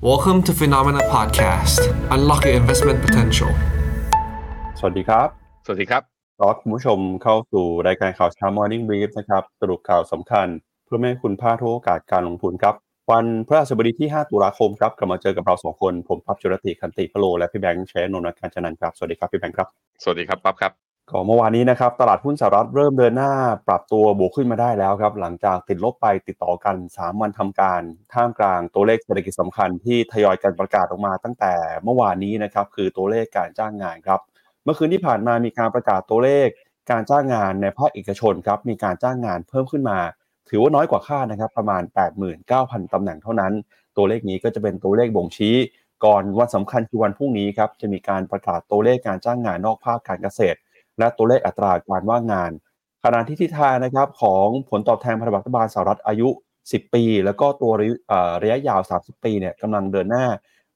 Welcome to Phenomena Podcast. Unlock your investment potential. สวัสดีครับ สวัสดีครับต้อนรับคุณผู้ชมเข้าสู่รายการข่าวเช้า Morning Brief นะครับ สรุปข่าวสำคัญ เพื่อไม่ให้คุณพลาดทุกโอกาสการลงทุนครับ วันพฤหัสบดีที่ 5 ตุลาคมครับ กลับมาเจอกับเราสองคน ผมพับจุรติคันติพะโล และพี่แบงค์แชนนท์การจันนันท์ครับ สวัสดีครับพี่แบงค์ครับ สวัสดีครับปั๊บครับ ก็เมื่อวานนี้นะครับตลาดหุ้นสหรัฐเริ่มเดินหน้าปรับตัวบวกขึ้นมาได้แล้วครับ หลังจากติดลบไปติดต่อกัน 3 วันทำการ ท่ามกลางตัวเลขเศรษฐกิจสำคัญที่ทยอยการประกาศออกมาตั้งแต่เมื่อวานนี้นะครับคือตัวเลขการจ้างงานครับ เมื่อคืนที่ผ่านมามีการประกาศตัวเลข การจ้างงานในภาคเอกชนครับมีการจ้างงานเพิ่มขึ้นมา ถือว่าน้อยกว่าคาดนะครับประมาณ 89,000ตำแหน่งเท่านั้น ตัวเลขนี้ก็จะเป็นตัวเลขบ่งชี้ ก่อนวันสำคัญคือวันพรุ่งนี้ครับจะมีการประกาศตัวเลขการจ้างงานนอกภาคการเกษตร และตัวเลขอัตราการว่างงาน ขณะที่ทิศทางนะครับของผลตอบแทนพันธบัตรรัฐบาลสหรัฐอายุ 10 ปี แล้วก็ตัวระยะยาว 30 ปีเนี่ยกำลังเดินหน้า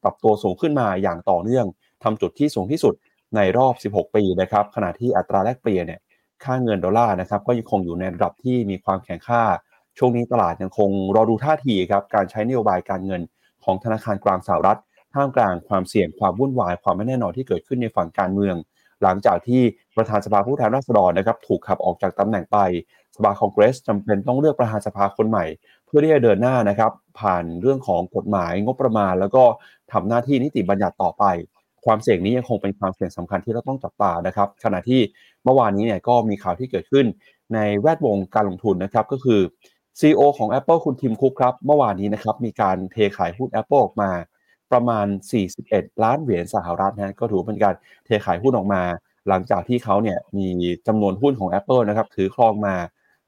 ปรับตัวสูงขึ้นมาอย่างต่อเนื่องทำจุดที่สูงที่สุดในรอบ 16 ปีนะครับขณะที่อัตราแลกเปลี่ยนเนี่ยค่าเงินดอลลาร์นะครับก็ยังคงอยู่ในระดับที่มีความแข็งค่า ช่วงนี้ตลาดยังคงรอดูท่าทีครับการใช้นโยบายการเงินของธนาคารกลางสหรัฐท่ามกลางความเสี่ยงความวุ่นวายความไม่แน่นอนที่เกิดขึ้นในฝั่งการเมือง หลังจากที่ ประธานสภาผู้แทนราษฎรนะครับถูกขับออกจากตำแหน่งไปสภาคองเกรสจำเป็นต้องเลือกประธานสภาคนใหม่ เพื่อที่จะเดินหน้านะครับ ผ่านเรื่องของกฎหมายงบประมาณ แล้วก็ทำหน้าที่นิติบัญญัติต่อไป ความเสี่ยงนี้ยังคงเป็นความเสี่ยงสำคัญที่เราต้องจับตานะครับ ขณะที่เมื่อวานนี้เนี่ยก็มีข่าวที่เกิดขึ้นในแวดวงการลงทุนนะครับก็คือ CEO ของ Apple คุณทิมคุกครับ เมื่อวานนี้นะครับมีการเทขายหุ้น Apple ออกมา ประมาณ 41 ล้านเหรียญสหรัฐนะก็ถือเป็นการเทขายหุ้นออกมา หลังจากที่เขาเนี่ยมีจำนวนหุ้นของ Apple นะครับถือครองมา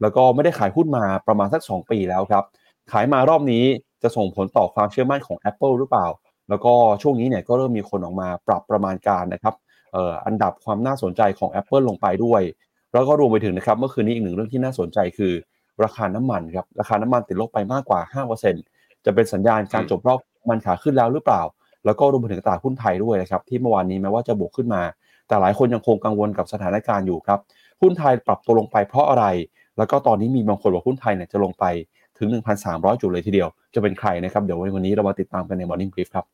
แล้วก็ไม่ได้ขายหุ้นมาประมาณสัก 2 ปีแล้วครับ ขายมารอบนี้จะส่งผลต่อความเชื่อมั่นของ Apple หรือเปล่า แล้วก็ช่วงนี้เนี่ยก็เริ่มมีคนออกมาปรับประมาณการนะครับอ,อ,อันดับความน่าสนใจของ Apple ลงไปด้วย แล้วก็รวมไปถึงนะครับเมื่อคืนนี้อีกหนึ่งเรื่องที่น่าสนใจคือ ราคาน้ำมันครับราคาน้ำมันติดลบไปมากกว่า 5%จะเป็นสัญญาณการจบรอบมันขาขึ้นแล้วหรือเปล่า แล้วก็รวมไปถึงตลาดหุ้นไทยด้วยนะครับที่เมื่อวานนี้แม้ว่าจะบวกขึ้นมา แต่หลายคนยังคงกังวลกับสถานการณ์อยู่ครับ หุ้นไทยปรับตัวลงไปเพราะอะไร แล้วก็ตอนนี้มีบางคนบอกหุ้นไทยเนี่ยจะลงไปถึง 1,300 จุดเลยทีเดียว จะเป็นใครนะครับ เดี๋ยววันนี้เรามาติดตามกันใน Morning Brief ครับ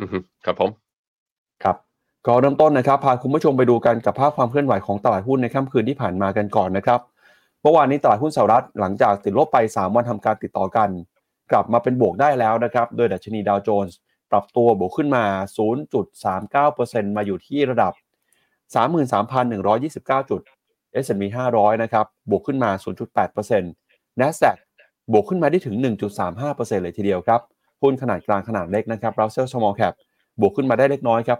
อือฮึครับผม ครับ ก็เริ่มต้นนะครับ พาคุณผู้ชมไปดูกันกับภาพความเคลื่อนไหวของตลาดหุ้นในค่ำคืนที่ผ่านมากันก่อนนะครับ เมื่อวานนี้ตลาดหุ้นสหรัฐหลังจากติดลบไป 3 วันทำการติดต่อกัน กลับมาเป็นบวกได้แล้วนะครับ โดยดัชนีดาวโจนส์ ปรับตัวบวกขึ้นมา 0.39%มาอยู่ที่ระดับ 33,129 จุด S&P 500 นะครับ บวกขึ้นมา 0.8% NASDAQ บวกขึ้นมาได้ถึง 1.35%เลยทีเดียวครับ หุ้นขนาดกลางขนาดเล็กนะครับ Russell Small Cap บวกขึ้นมาได้เล็กน้อยครับ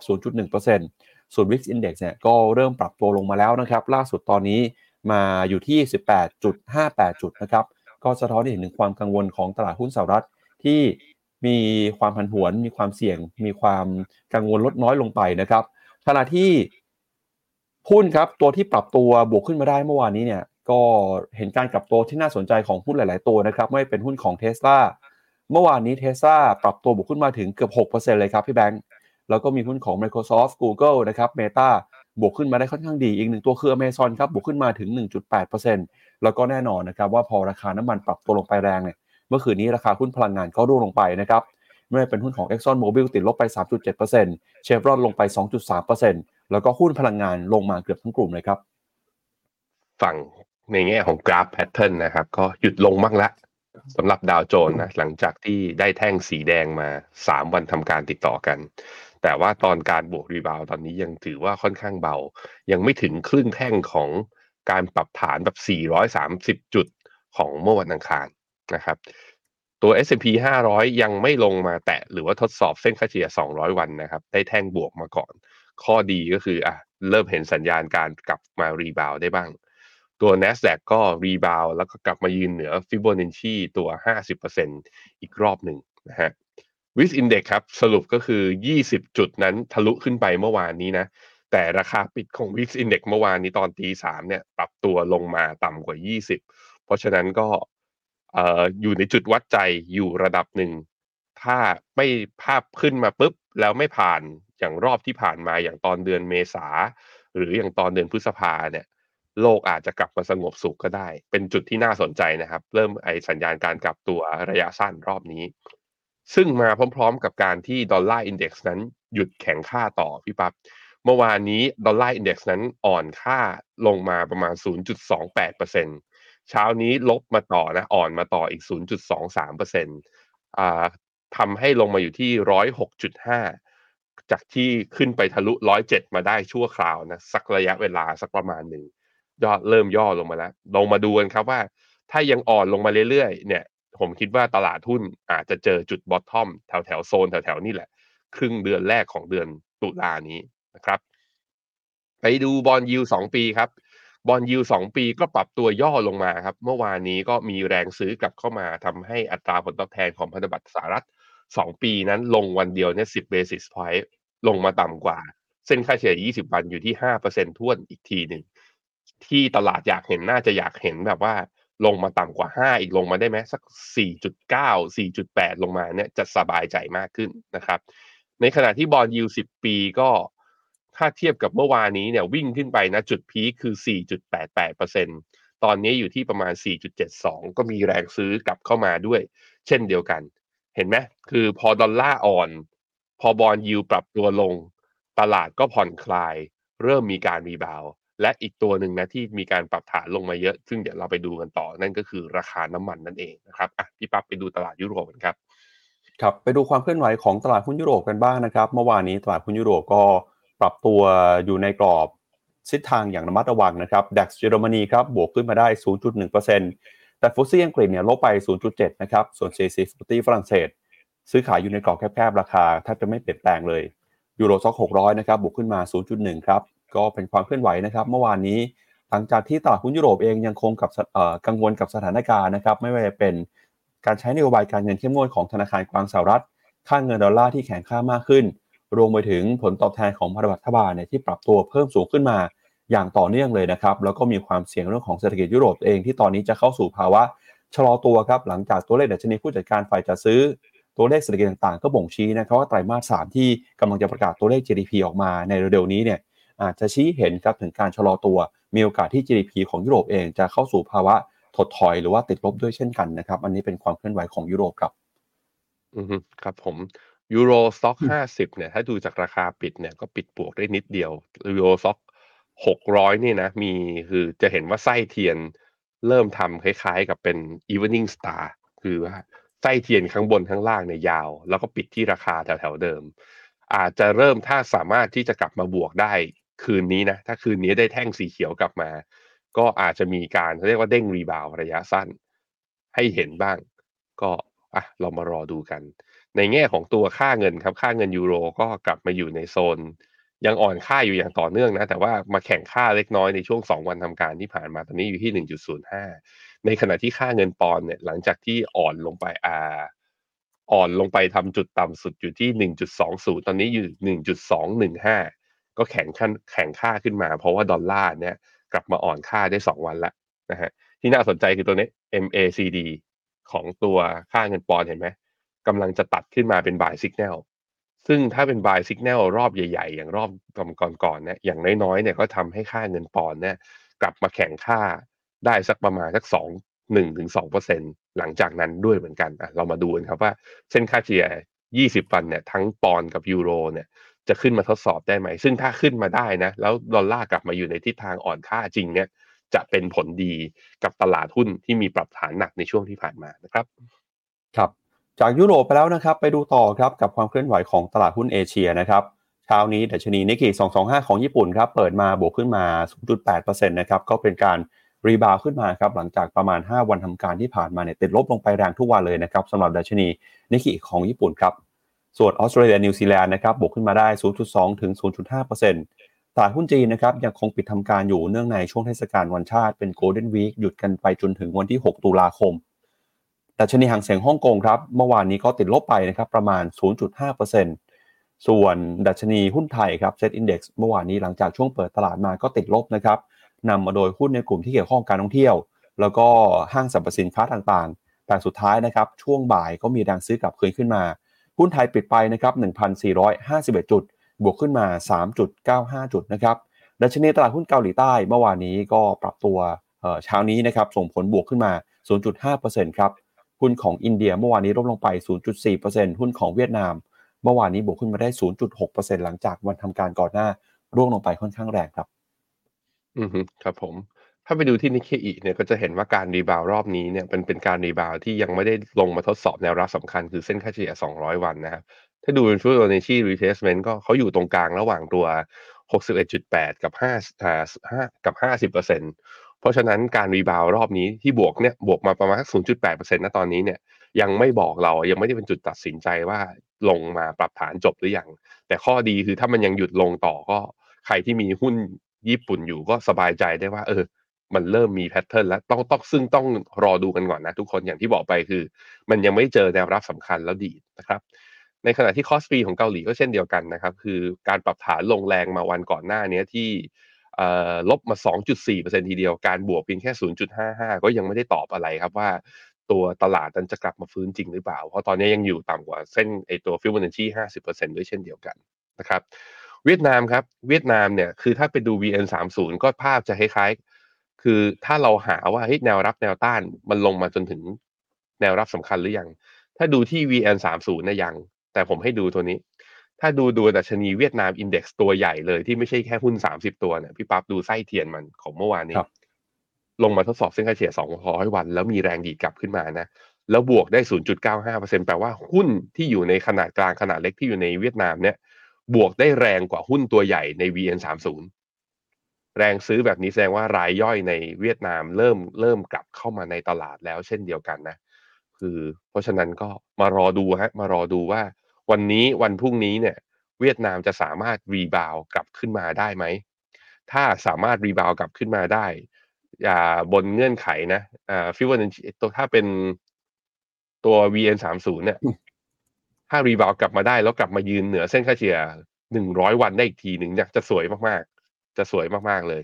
0.1%ส่วน Wix Index เนี่ยก็เริ่มปรับตัวลงมาแล้วนะครับ ล่าสุดตอนนี้มาอยู่ที่ 18.58 จุดนะครับ ก็สะท้อนให้เห็นถึงความกังวลของตลาดหุ้นสหรัฐที่ มีความผันผวน มีความเสี่ยง มีความกังวลลดน้อยลงไปนะครับขณะที่หุ้นครับตัวที่ปรับตัวบวกขึ้นมาได้เมื่อวานนี้เนี่ยก็เห็นการกลับตัวที่น่าสนใจของหุ้นหลาย ๆ ตัวนะครับไม่เป็นหุ้นของ Tesla เมื่อวานนี้ Tesla ปรับตัวบวกขึ้นมาถึงเกือบ 6%เลยครับพี่แบงค์แล้วก็มีหุ้นของ Microsoft Google นะครับ Meta บวกขึ้นมาได้ค่อนข้างดี อีกหนึ่งตัวคือ Amazon ครับบวกขึ้นมาถึง 1.8%แล้วก็แน่นอนนะครับว่าพอราคาน้ำมันปรับตัวลงไปแรงเนี่ย มื่อคืนนี้ราคาหุ้นพลังงานก็ร่วงลงไปนะครับไม่ว่าเป็นหุ้นของ Exxon Mobil ติดลบไป 3.7% Chevron ลงไป 2.3%แล้วก็หุ้นพลังงานลงมาเกือบทั้งกลุ่มเลยครับ ฝั่งในแง่ของกราฟแพทเทิร์นนะครับก็หยุดลงบ้างละสำหรับดาวโจนส์นะหลังจากที่ได้แท่งสีแดงมา 3 วันทำการติดต่อกัน แต่ว่าตอนการบวก rebound ตอนนี้ยังถือว่าค่อนข้างเบา ยังไม่ถึงครึ่งแท่งของการปรับฐานแบบ 430 จุดของเมื่อวันอังคาร นะครับ ตัว S&P 500 ยังไม่ลงมาแตะหรือว่าทดสอบเส้นค่าเฉลี่ย 200 วันนะครับ ได้แท่งบวกมาก่อน ข้อดีก็คืออะเริ่มเห็นสัญญาณการกลับมา rebound ได้บ้าง ตัว NASDAQ ก็ rebound แล้วก็กลับมายืนเหนือ Fibonacci ตัว 50%อีกรอบหนึ่งนะฮะ Wix Index ครับ สรุปก็คือ 20 จุดนั้นทะลุขึ้นไปเมื่อวานนี้นะ แต่ราคาปิดของ Wix Index เมื่อวานนี้ตอนตีสามเนี่ย ปรับตัวลงมาต่ำกว่า 20 เพราะฉะนั้นก็ เอ่ออยู่ในจุดวัดใจอยู่ระดับหนึ่ง ถ้าไม่ภาพขึ้นมาปุ๊บ แล้วไม่ผ่านอย่างรอบที่ผ่านมาอย่างตอนเดือนเมษา หรืออย่างตอนเดือนพฤษภาเนี่ย โลกอาจจะกลับมาสงบสุขก็ได้ เป็นจุดที่น่าสนใจนะครับ เริ่มไอสัญญาณการกลับตัวระยะสั้นรอบนี้ ซึ่งมาพร้อมๆกับการที่ดอลลาร์อินเด็กซ์นั้นหยุดแข็งค่าต่อพี่ปับ๊บเมื่อวานนี้ดอลลาร์อินเด็กซ์นั้นอ่อนค่าลงมาประมาณ 0.28%เเช้านี้ลบมาต่อนะ อ่อนมาต่ออีก 0.23%อ่าทำให้ลงมาอยู่ที่ 106.5 จากที่ขึ้นไปทะลุ 107 มาได้ชั่วคราวนะ สักระยะเวลาสักประมาณหนึ่งยอดเริ่มย่อลงมาแล้ว ลงมาดูกันครับว่า ถ้ายังอ่อนลงมาเรื่อยๆ เนี่ย ผมคิดว่าตลาดหุ้นอาจจะเจอจุด bottom แถวแถวโซนแถวแถวนี่แหละ ครึ่งเดือนแรกของเดือนตุลานี้นะครับ ไปดู bond yield สองปีครับ bond yield สองปีก็ปรับตัวย่อลงมาครับ เมื่อวานนี้ก็มีแรงซื้อกลับเข้ามาทำให้อัตราผลตอบแทนของพันธบัตรสหรัฐสองปีนั้นลงวันเดียวเนี่ยสิบ basis point ลงมาต่ำกว่า เส้นค่าเฉลี่ย20 วันอยู่ที่5%ท้วนอีกทีหนึ่ง ที่ตลาดอยากเห็นน่าจะอยากเห็นแบบว่า ลงมาต่ำกว่า 5 อีกลงมาได้ไหมสัก 4.9 4.8 ลงมาเนี่ยจะสบายใจมากขึ้นนะครับ ในขณะที่บอลยู10 ปีก็ ถ้าเทียบกับเมื่อวานนี้เนี่ยวิ่งขึ้นไปนะจุดพีคคือ 4.88%ตอนนี้อยู่ที่ประมาณ 4.72 ก็มีแรงซื้อกลับเข้ามาด้วย เช่นเดียวกัน เห็นไหมคือพอดอลลาร์อ่อน พอ bond yield ปรับตัวลง ตลาดก็ผ่อนคลาย เริ่มมีการ rebound และอีกตัวหนึ่งนะที่มีการปรับฐานลงมาเยอะ ซึ่งเดี๋ยวเราไปดูกันต่อ นั่นก็คือราคาน้ำมันนั่นเองนะครับอะพี่ปั๊บไปดูตลาดยุโรปกันครับ ครับ ไปดูความเคลื่อนไหวของตลาดหุ้นยุโรปกันบ้างนะครับ เมื่อวานนี้ตลาดหุ้นยุโรปก็ ปรับตัวอยู่ในกรอบทิศทางอย่างระมัดระวังนะครับ DAX เยอรมนีครับบวกขึ้นมาได้ 0.1%แต่ FTSE อังกฤษเนี่ยลบไป 0.7 นะครับ ส่วน CAC 40ฝรั่งเศส ซื้อขายอยู่ในกรอบแคบๆ ราคาแทบจะไม่เปลี่ยนแปลงเลย Euro Stoxx 600 นะครับบวกขึ้นมา 0.1 ครับ ก็เป็นความเคลื่อนไหวนะครับเมื่อวานนี้หลังจากที่ตลาดหุ้นยุโรปเองยังคงกับกังวลกับสถานการณ์นะครับไม่ว่าจะเป็นการใช้นโยบายการเงินเข้มงวดของธนาคารกลางสหรัฐค่าเงินดอลลาร์ที่แข็งค่ามากขึ้น รวมไปถึงผลตอบแทนของพันธบัตรรัฐบาลเนี่ยที่ปรับตัวเพิ่มสูงขึ้นมาอย่างต่อเนื่องเลยนะครับแล้วก็มีความเสี่ยงเรื่องของเศรษฐกิจยุโรปเองที่ตอนนี้จะเข้าสู่ภาวะชะลอตัวครับหลังจากตัวเลขดัชนีผู้จัดการฝ่ายจัดซื้อ ตัวเลขเศรษฐกิจต่างๆ ก็บ่งชี้นะครับว่าไตรมาสสามที่กำลังจะประกาศตัวเลข GDP ออกมาในเร็วๆนี้เนี่ยอาจจะชี้เห็นครับถึงการชะลอตัว มีโอกาสที่ GDP ของยุโรปเองจะเข้าสู่ภาวะถดถอยหรือว่าติดลบด้วยเช่นกันนะครับ อันนี้เป็นความเคลื่อนไหวของยุโรปครับ อือฮึครับผม Euro Stoxx ห้าสิบเนี่ยถ้าดูจากราคาปิดเนี่ยก็ปิดบวกได้นิดเดียว Euro Stoxx หกร้อยนี่นะ มีคือจะเห็นว่าไส้เทียนเริ่มทำคล้ายๆกับเป็น evening star คือว่าไส้เทียนข้างบนข้างล่างเนี่ยยาว แล้วก็ปิดที่ราคาแถวๆเดิม อาจจะเริ่มถ้าสามารถที่จะกลับมาบวกได้คืนนี้นะ ถ้าคืนนี้ได้แท่งสีเขียวกลับมา ก็อาจจะมีการเรียกว่าเด้งรีบาวระยะสั้น ให้เห็นบ้าง ก็อะเรามารอดูกัน ในแง่ของตัวค่าเงินครับค่าเงินยูโรก็กลับมาอยู่ในโซน ยังอ่อนค่าอยู่อย่างต่อเนื่องนะ แต่ว่ามาแข่งค่าเล็กน้อยในช่วง 2 วันทำการที่ผ่านมาตอนนี้อยู่ที่ 1.05 ในขณะที่ค่าเงินปอนเนี่ยหลังจากที่อ่อนลงไปอ่าอ่อนลงไปทำจุดต่ำสุดอยู่ที่ 1.20 ตอนนี้อยู่ 1.215 ก็แข็งขั้นแข็งค่าขึ้นมา เพราะว่าดอลลาร์เนี่ยกลับมาอ่อนค่าได้ 2 วันล้วนะฮะที่น่าสนใจคือตัวนี้ MACD ของตัวค่าเงินปอนเห็นไหม กำลังจะตัดขึ้นมาเป็น buy signal ซึ่งถ้าเป็น buy signal รอบใหญ่ ๆ อย่างรอบก่อนๆเนี่ยอย่างน้อยๆเนี่ยก็ทำให้ค่าเงินปอนด์เนี่ยกลับมาแข่งค่าได้สักประมาณสักสองหนึ่งถึงสองเปอร์เซ็นหลังจากนั้นด้วยเหมือนกันอะเรามาดูกันครับว่าเส้นค่าเฉลี่ย20วันเนี่ยทั้งปอนด์กับยูโรเนี่ยจะขึ้นมาทดสอบได้ไหม ซึ่งถ้าขึ้นมาได้นะ แล้วดอลลาร์กลับมาอยู่ในทิศทางอ่อนค่าจริงเนี่ย จะเป็นผลดีกับตลาดหุ้นที่มีปรับฐานหนักในช่วงที่ผ่านมานะครับ ครับ จากยุโรปไปแล้วนะครับไปดูต่อครับกับความเคลื่อนไหวของตลาดหุ้นเอเชียนะครับเช้านี้ดัชนีนิกเกอิ225 ของญี่ปุ่นครับเปิดมาบวกขึ้นมา 0.8%นะครับก็เป็นการ rebound ขึ้นมาครับหลังจากประมาณ 5 วันทำการที่ผ่านมาเนี่ยติดลบลงไปแรงทุกวันเลยนะครับสำหรับดัชนีนิกเกอิของญี่ปุ่นครับส่วนออสเตรเลียนิวซีแลนด์นะครับบวกขึ้นมาได้ 0.2 ถึง 0.5%ตลาดหุ้นจีนนะครับยังคงปิดทำการอยู่เนื่องในช่วงเทศกาลวันชาติเป็น Golden Week หยุดกันไปจนถึงวันที่ 6 ตุลาคม ดัชนีหางเสียงฮ่องกงครับ เมื่อวานนี้ก็ติดลบไปนะครับประมาณ 0.5%ส่วนดัชนีหุ้นไทยครับเซ็ตอินดี x เมื่อวานนี้หลังจากช่วงเปิดตลาดมาก็ติดลบนะครับนำมาโดยหุ้นในกลุ่มที่เกี่ยวข้องการท่องเที่ยว แล้วก็ห้างสรรพสินค้าต่างๆ แต่สุดท้ายนะครับช่วงบ่ายก็มีแรงซื้อกลับคืนขึ้นมา หุ้นไทยปิดไปนะครับ1,451 จุด บวกขึ้นมา 3.95 จุดนะครับดัชนีตลาดหุ้นเกาหลีใต้เมื่อวานนี้ก็ปรับตัวเช้านี้นะครับส่งผลบวกขึ้นมา 0.5%ครับ หุ้นของอินเดียเมื่อวานนี้ลดลงไป 0.4%หุ้นของเวียดนาม เมื่อวานนี้บวกขึ้นมาได้ 0.6%หลังจากวันทำการก่อนหน้าร่วงลงไปค่อนข้างแรงครับ อือฮึครับผม ถ้าไปดูที่นิเคอิเนี่ยก็จะเห็นว่าการ rebound รอบนี้เนี่ยเป็นเป็นการ rebound ที่ยังไม่ได้ลงมาทดสอบแนวรับสำคัญคือเส้นค่าเฉลี่ย 200 วันนะครับ ถ้าดูเป็น Fibonacci retracement ก็เขาอยู่ตรงกลางระหว่างตัว 61.8 กับ5อ่า5กับ 50%เพราะฉะนั้นการ rebound รอบนี้ที่บวกเนี่ยบวกมาประมาณ 0.8%นะตอนนี้เนี่ยยังไม่บอกเรายังไม่ได้เป็นจุดตัดสินใจว่าลงมาปรับฐานจบหรือยัง แต่ข้อดีคือถ้ามันยังหยุดลงต่อก็ใครที่มีหุ้นญี่ปุ่นอยู่ก็สบายใจได้ว่า เออ มันเริ่มมี pattern แล้วต้องต้องซึ่งต้องรอดูกันก่อนนะทุกคนอย่างที่บอกไปคือ มันยังไม่เจอแนวรับสำคัญแล้วดีนะครับ ในขณะที่ KOSPI ของเกาหลีก็เช่นเดียวกันนะครับ คือการปรับฐานลงแรงมาวันก่อนหน้านี้ที่ ลบมา 2.4%ทีเดียวการบวกเพียงแค่ 0.55 ก็ยังไม่ได้ตอบอะไรครับว่าตัวตลาดนั้นจะกลับมาฟื้นจริงหรือเปล่า เพราะตอนนี้ยังอยู่ต่ำกว่าเส้นไอ้ตัวฟิบอนัชชี50%ด้วยเช่นเดียวกันนะครับ เวียดนามครับ เวียดนามเนี่ยคือถ้าไปดู VN30 ก็ภาพจะคล้ายๆ คือถ้าเราหาว่าเฮ้ยแนวรับแนวต้านมันลงมาจนถึงแนวรับสำคัญหรือยัง ถ้าดูที่ VN30 นะยัง แต่ผมให้ดูตัวนี้ ถ้าดูดูดัชนีเวียดนามอินเด็กซ์ตัวใหญ่เลยที่ไม่ใช่แค่หุ้น30ตัวเนี่ยพี่ปั๊บดูไส้เทียนมันของเมื่อวานนี้ ลงมาทดสอบเส้นค่าเฉลี่ย200วัน แล้วมีแรงดีดกลับขึ้นมานะแล้วบวกได้0.95%แปลว่าหุ้นที่อยู่ในขนาดกลางขนาดเล็กที่อยู่ในเวียดนามเนี่ยบวกได้แรงกว่าหุ้นตัวใหญ่ใน VN30 แรงซื้อแบบนี้แสดงว่ารายย่อยในเวียดนามเริ่มเริ่มกลับเข้ามาในตลาดแล้วเช่นเดียวกันนะ คือเพราะฉะนั้นก็มารอดูฮะมารอดูว่า วันนี้วันพรุ่งนี้เนี่ยเวียดนามจะสามารถ rebound กลับขึ้นมาได้ไหม ถ้าสามารถ rebound กลับขึ้นมาได้ อย่าบนเงื่อนไขนะอ่าฟิวเจอร์ตัวถ้าเป็นตัว VN30 เนี่ย ถ้า rebound กลับมาได้ แล้วกลับมายืนเหนือเส้นค่าเฉลี่ยหนึ่งร้อยวันได้อีกทีหนึ่งเนี่ยจะสวยมากๆ จะสวยมากๆเลย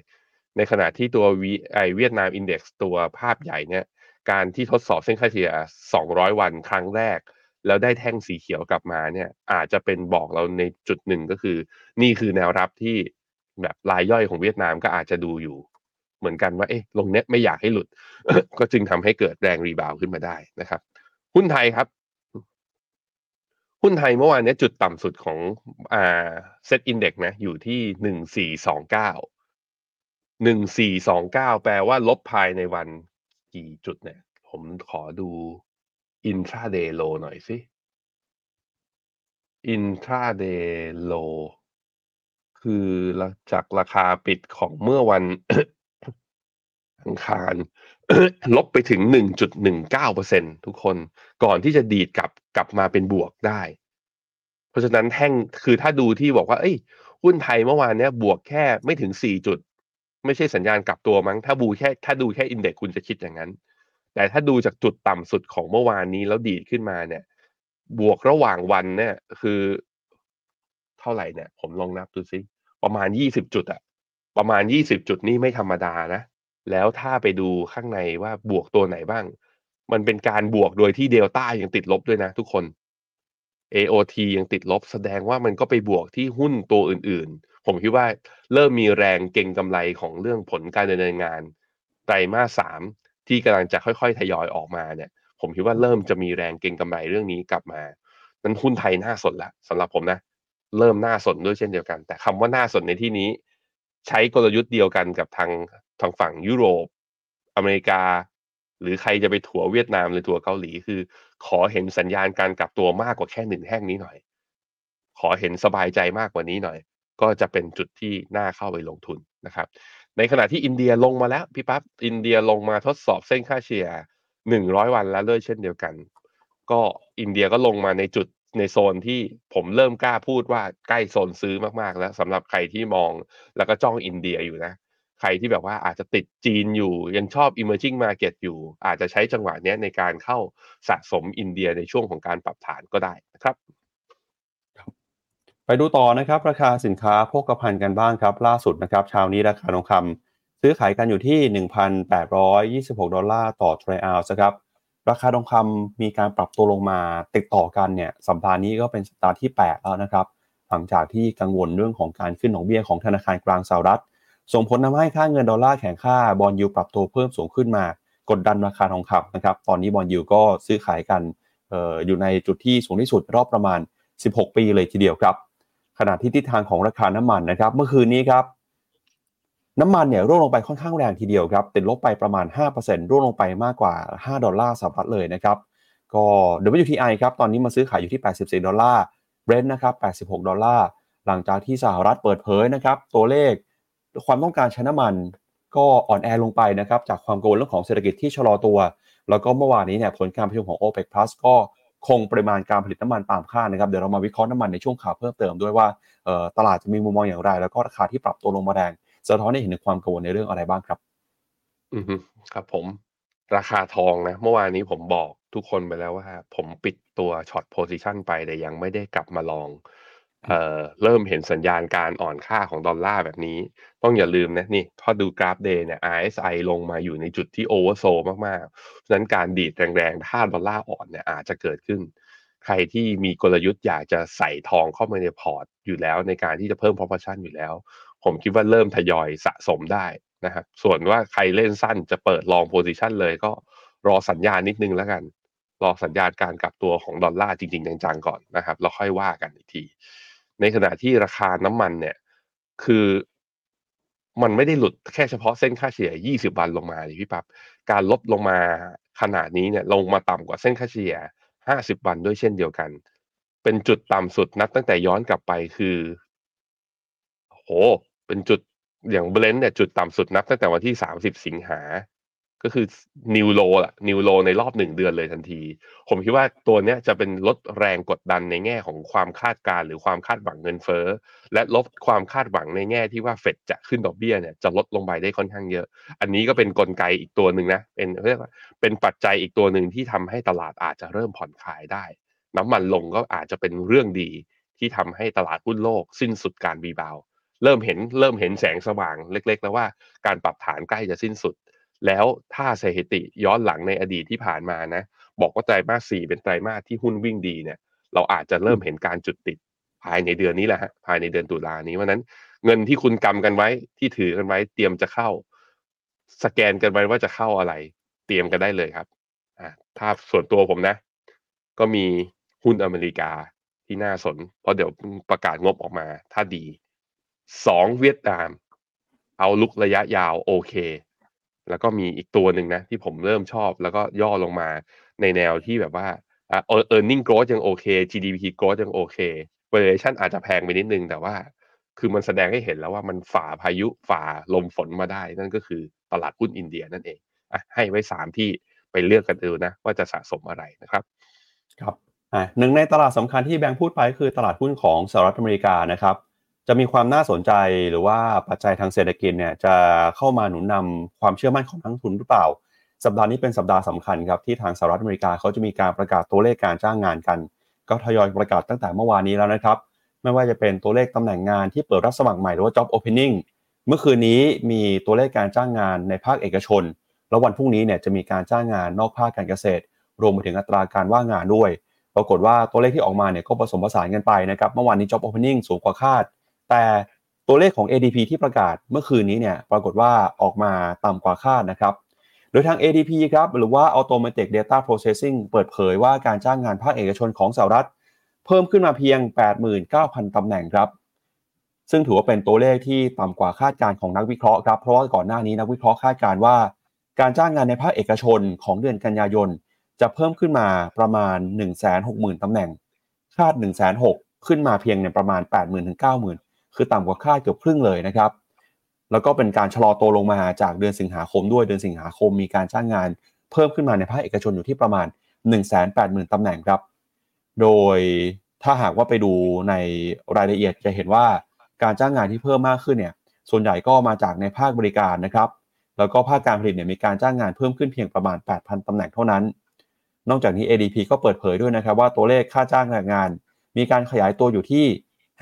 ในขณะที่ตัววีไอเวียดนามอินเด็กซ์ตัวภาพใหญ่เนี่ย การที่ทดสอบเส้นค่าเฉลี่ย200วันครั้งแรก แล้วได้แท่งสีเขียวกลับมาเนี่ย อาจจะเป็นบอกเราในจุดหนึ่งก็คือ นี่คือแนวรับที่แบบรายย่อยของเวียดนามก็อาจจะดูอยู่ เหมือนกันว่าเอ๊ะลงเน็ตไม่อยากให้หลุด ก็จึงทำให้เกิดแรงรีบาวขึ้นมาได้นะครับ หุ้นไทยครับ หุ้นไทยเมื่อวานนี้จุดต่ำสุดของอ่าเซตอินเด็กนะอยู่ที่หนึ่งสี่สองเก้าหนึ่งสี่สองเก้าแปลว่าลบภายในวันกี่จุดเนี่ย ผมขอดู อินทราเดย์โลหน่อยสิอินทราเดย์โลคือจากราคาปิดของเมื่อวันอังคาร ลบไปถึง 1.19%ทุกคนก่อนที่จะดีดกลับกลับมาเป็นบวกได้ เพราะฉะนั้นแท่งคือถ้าดูที่บอกว่า เอ้ย หุ้นไทยเมื่อวานเนี้ยบวกแค่ไม่ถึง 4 จุด ไม่ใช่สัญญาณกลับตัวมั้ง ถ้าบูแค่ถ้าดูแค่อินเด็กคุณจะคิดอย่างนั้น แต่ถ้าดูจากจุดต่ำสุดของเมื่อวานนี้แล้วดีดขึ้นมาเนี่ย บวกระหว่างวันเนี่ย คือเท่าไหร่เนี่ย ผมลองนับดูซิประมาณ20จุดอะประมาณ20จุดนี่ไม่ธรรมดานะ แล้วถ้าไปดูข้างในว่าบวกตัวไหนบ้าง มันเป็นการบวกโดยที่เดลต้ายังติดลบด้วยนะทุกคน AOT ยังติดลบแสดงว่ามันก็ไปบวกที่หุ้นตัวอื่นๆ ผมคิดว่าเริ่มมีแรงเก่งกำไรของเรื่องผลการดำเนินงานไตรมาสสาม ที่กำลังจะค่อยๆทยอยออกมาเนี่ย ผมคิดว่าเริ่มจะมีแรงเก่งกำไรเรื่องนี้กลับมา นั้นหุ้นไทยน่าสนละสำหรับผมนะ เริ่มน่าสนด้วยเช่นเดียวกัน แต่คำว่าน่าสนในที่นี้ ใช้กลยุทธ์เดียวกันกับทางทางฝั่งยุโรป อเมริกา หรือใครจะไปถัวเวียดนามหรือถัวเกาหลีคือ ขอเห็นสัญญาณการกลับตัวมากกว่าแค่หนึ่งแห้งนี้หน่อย ขอเห็นสบายใจมากกว่านี้หน่อย ก็จะเป็นจุดที่น่าเข้าไปลงทุนนะครับ ในขณะที่อินเดียลงมาแล้วพี่ปั๊บอินเดียลงมาทดสอบเส้นค่าเฉลี่ยหนึ่งร้อยวันแล้วด้วยเช่นเดียวกัน ก็อินเดียก็ลงมาในจุดในโซนที่ผมเริ่มกล้าพูดว่าใกล้โซนซื้อมากๆ แล้วสำหรับใครที่มองแล้วก็จ้องอินเดียอยู่นะใครที่แบบว่าอาจจะติดจีนอยู่ยังชอบ emerging market อยู่ อาจจะใช้จังหวะนี้ในการเข้าสะสมอินเดียในช่วงของการปรับฐานก็ได้นะครับ ไปดูต่อนะครับราคาสินค้าโภคภัณฑ์กันบ้างครับ ล่าสุดนะครับเช้านี้ราคาทองคำซื้อขายกันอยู่ที่ 1,826 ดอลลาร์ต่อทรัลล์นะครับราคาทองคำมีการปรับตัวลงมาติดต่อกันเนี่ยสัปดาห์นี้ก็เป็นสัปดาห์ที่ 8 แล้วนะครับ หลังจากที่กังวลเรื่องของการขึ้นดอกเบี้ยของธนาคารกลางสหรัฐ ส่งผลทำให้ค่าเงินดอลลาร์แข็งค่าบอลยูปรับตัวเพิ่มสูงขึ้นมา กดดันราคาทองคำนะครับตอนนี้บอลยูก็ซื้อขายกันอออยู่ในจุดที่สูงที่สุดรอบประมาณ 16 ปีเลยทีเดียวครับ ขณะที่ทิศทางของราคาน้ำมันนะครับ เมื่อคืนนี้ครับ น้ำมันเนี่ยร่วงลงไปค่อนข้างแรงทีเดียวครับ ติดลบไปประมาณ 5%ร่วงลงไปมากกว่า 5 ดอลลาร์สหรัฐเลยนะครับ ก็ WTI ครับ ตอนนี้มาซื้อขายอยู่ที่ 84 ดอลลาร์ Brent นะครับ 86 ดอลลาร์ หลังจากที่สหรัฐเปิดเผยนะครับ ตัวเลขความต้องการใช้น้ำมันก็อ่อนแอลงไปนะครับ จากความกังวลเรื่องของเศรษฐกิจที่ชะลอตัว แล้วก็เมื่อวานนี้เนี่ยผลการประชุมของ OPEC Plus ก็ คงปริมาณการผลิตน้ำมันตามคาดนะครับเดี๋ยวเรามาวิเคราะห์น้ำมันในช่วงข่าวเพิ่มเติมด้วยว่าตลาดจะมีมุมมองอย่างไร แล้วก็ราคาที่ปรับตัวลงมาแรงสะท้อนให้เห็นถึงความกังวลในเรื่องอะไรบ้างครับ อือครับผม ราคาทองนะ เมื่อวานนี้ผมบอกทุกคนไปแล้วว่า ผมปิดตัว short position ไปแต่ยังไม่ได้กลับมา long เอ่อเริ่มเห็นสัญญาณการอ่อนค่าของดอลลาร์แบบนี้ ต้องอย่าลืมนะนี่ถ้าดูกราฟ day เนี่ย RSI ลงมาอยู่ในจุดที่ oversold มากๆฉะนั้นการดีดแรงๆ ถ้าดอลลาร์อ่อนเนี่ยอาจจะเกิดขึ้น ใครที่มีกลยุทธ์อยากจะใส่ทองเข้ามาในพอร์ตอยู่แล้วในการที่จะเพิ่ม proportion อยู่แล้ว ผมคิดว่าเริ่มทยอยสะสมได้นะครับส่วนว่าใครเล่นสั้นจะเปิด long position เลยก็รอสัญญาณนิดนึงแล้วกัน รอสัญญาณการกลับตัวของดอลลาร์จริงๆจังๆก่อนนะครับแล้วค่อยว่ากันอีกที ในขณะที่ราคาน้ำมันเนี่ย คือมันไม่ได้หลุดแค่เฉพาะเส้นค่าเฉลี่ย 20 วันลงมาพี่ปั๊บการลดลงมาขนาดนี้เนี่ย ลงมาต่ำกว่าเส้นค่าเฉลี่ย 50 วันด้วยเช่นเดียวกัน เป็นจุดต่ำสุดนับตั้งแต่ย้อนกลับไปคือโหเป็นจุดอย่างเบลนด์เนี่ยจุดต่ำสุดนับตั้งแต่วันที่ 30 สิงหา ก็คือนิวโลอะนิวโลในรอบหนึ่งเดือนเลยทันที ผมคิดว่าตัวเนี้ยจะเป็นลดแรงกดดันในแง่ของความคาดการหรือความคาดหวังเงินเฟ้อ และลดความคาดหวังในแง่ที่ว่าเฟดจะขึ้นดอกเบี้ยเนี่ยจะลดลงไปได้ค่อนข้างเยอะ อันนี้ก็เป็นนกลไกอีกตัวหนึ่งนะเป็นเรียกว่าเป็นปัจจัยอีกตัวหนึ่งที่ทำให้ตลาดอาจจะเริ่มผ่อนคลายได้ น้ำมันลงก็อาจจะเป็นเรื่องดีที่ทำให้ตลาดหุ้นโลกสิ้นสุดการบีบาว เริ่มเห็นเริ่มเห็นแสงสว่างเล็ก ๆ แล้วว่าการปรับฐานใกล้จะสิ้นสุด แล้วถ้าสถิติย้อนหลังในอดีตที่ผ่านมานะ บอกว่าไตรมาสสี่เป็นไตรมาสที่หุ้นวิ่งดีเนี่ย เราอาจจะเริ่มเห็นการจุดติดภายในเดือนนี้แหละฮะภายในเดือนตุลานี้วันนั้นเงินที่คุณกำกันไว้ที่ถือกันไว้ เตรียมจะเข้า สแกนกันไว้ว่าจะเข้าอะไร เตรียมกันได้เลยครับอ่าถ้าส่วนตัวผมนะ ก็มีหุ้นอเมริกาที่น่าสน เพราะเดี๋ยวประกาศงบออกมา ถ้าดีสองเวียดนาม เอาลุกระยะยาวโอเค แล้วก็มีอีกตัวหนึ่งนะ ที่ผมเริ่มชอบ แล้วก็ย่อลงมาในแนวที่แบบว่าเอ่า earning growth ยังโอเค GDP growth ยังโอเค valuation อาจจะแพงไปนิดนึง แต่ว่า คือมันแสดงให้เห็นแล้วว่ามันฝ่าพายุฝ่าลมฝนมาได้ นั่นก็คือตลาดหุ้นอินเดียนั่นเองอะให้ไว้สามที่ไปเลือกกันดูนะ ว่าจะสะสมอะไรนะครับ ครับอ่าหนึ่งในตลาดสำคัญที่แบงค์พูดไปคือตลาดหุ้นของสหรัฐอเมริกานะครับ จะมีความน่าสนใจหรือว่าปัจจัยทางเศรษฐกิจเนี่ยจะเข้ามาหนุนนำความเชื่อมั่นของนักทุนหรือเปล่า สัปดาห์นี้เป็นสัปดาห์สำคัญครับที่ทางสหรัฐอเมริกาเขาจะมีการประกาศตัวเลขการจ้างงานกัน ก็ทยอยประกาศตั้งแต่เมื่อวานนี้แล้วนะครับ ไม่ว่าจะเป็นตัวเลขตำแหน่งงานที่เปิดรับสมัครใหม่หรือว่า job opening เมื่อคืนนี้มีตัวเลขการจ้างงานในภาคเอกชน แล้ววันพรุ่งนี้เนี่ยจะมีการจ้างงานนอกภาคการเกษตร รวมไปถึงอัตราการว่างงานด้วย ปรากฏว่าตัวเลขที่ออกมาเนี่ยก็ผสมผสานกันไปนะครับเมื่อวานนี้ job opening สูงกว่าคาด แต่ตัวเลขของ ADP ที่ประกาศเมื่อคืนนี้เนี่ยปรากฏว่าออกมาต่ำกว่าคาดนะครับ โดยทาง ADP ครับหรือว่า Automatic Data Processing เปิดเผยว่าการจ้างงานภาคเอกชนของสหรัฐ เพิ่มขึ้นมาเพียง 89,000 ตำแหน่งครับ ซึ่งถือว่าเป็นตัวเลขที่ต่ำกว่าคาดการณ์ของนักวิเคราะห์ครับเพราะว่าก่อนหน้านี้นักวิเคราะห์คาดการณ์ว่า การจ้างงานในภาคเอกชนของเดือนกันยายนจะเพิ่มขึ้นมาประมาณ 160,000ตำแหน่ง คาด 160,000ขึ้นมาเพียงเนี่ยประมาณ 80,000ถึง90,000 คือต่ำกว่าคาดเกือบครึ่งเลยนะครับแล้วก็เป็นการชะลอตัวลงมาจากเดือนสิงหาคมด้วยเดือนสิงหาคมมีการจ้างงาน เพิ่มขึ้นมาในภาคเอกชนอยู่ที่ประมาณ 180,000 ตำแหน่งครับ โดยถ้าหากว่าไปดูในรายละเอียดจะเห็นว่าการจ้างงานที่เพิ่มมากขึ้นเนี่ยส่วนใหญ่ก็มาจากในภาคบริการนะครับ แล้วก็ภาคการผลิตเนี่ยมีการจ้างงานเพิ่มขึ้นเพียงประมาณ 8,000 ตำแหน่งเท่านั้น นอกจากนี้ ADP ก็เปิดเผยด้วยนะครับว่าตัวเลขค่าจ้างงาน มีการขยายตัวอยู่ที่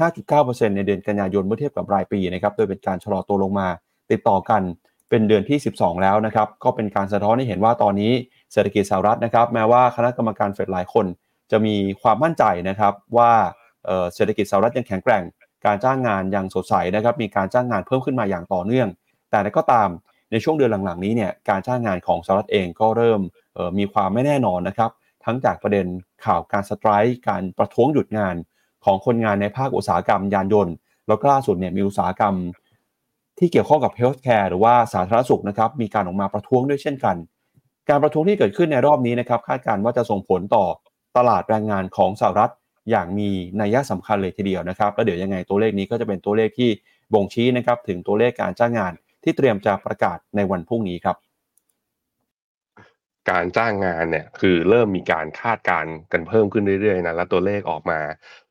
5.9%ในเดือนกันยายนเมื่อเทียบกับรายปีนะครับ โดยเป็นการชะลอตัวลงมา ติดต่อกันเป็นเดือนที่ 12 แล้วนะครับ ก็เป็นการสะท้อนให้เห็นว่าตอนนี้เศรษฐกิจสหรัฐนะครับ แม้ว่าคณะกรรมการเฟดหลายคน จะมีความมั่นใจนะครับว่าเศรษฐกิจสหรัฐยังแข็งแกร่ง การจ้างงานยังสดใสนะครับ มีการจ้างงานเพิ่มขึ้นมาอย่างต่อเนื่อง แต่ก็ตามในช่วงเดือนหลังๆนี้เนี่ย การจ้างงานของสหรัฐเองก็เริ่มมีความไม่แน่นอนนะครับ ทั้งจากประเด็นข่าวการสไตร์การประท้วงหยุดงาน ของคนงานในภาคอุตสาหกรรมยานยนต์ แล้วก็ล่าสุดเนี่ยมีอุตสาหกรรม ที่เกี่ยวข้องกับ healthcare หรือว่าสาธารณสุขนะครับมีการออกมาประท้วงด้วยเช่นกัน การประท้วงที่เกิดขึ้นในรอบนี้นะครับคาดการณ์ว่าจะส่งผลต่อตลาดแรงงานของสหรัฐอย่างมีนัยสำคัญเลยทีเดียวนะครับแล้วเดี๋ยวยังไงตัวเลขนี้ก็จะเป็นตัวเลขที่บ่งชี้นะครับถึงตัวเลขการจ้างงานที่เตรียมจะประกาศในวันพรุ่งนี้ครับ การจ้างงานเนี่ยคือเริ่มมีการคาดการณ์กันเพิ่มขึ้นเรื่อยๆนะแล้วตัวเลขออกมา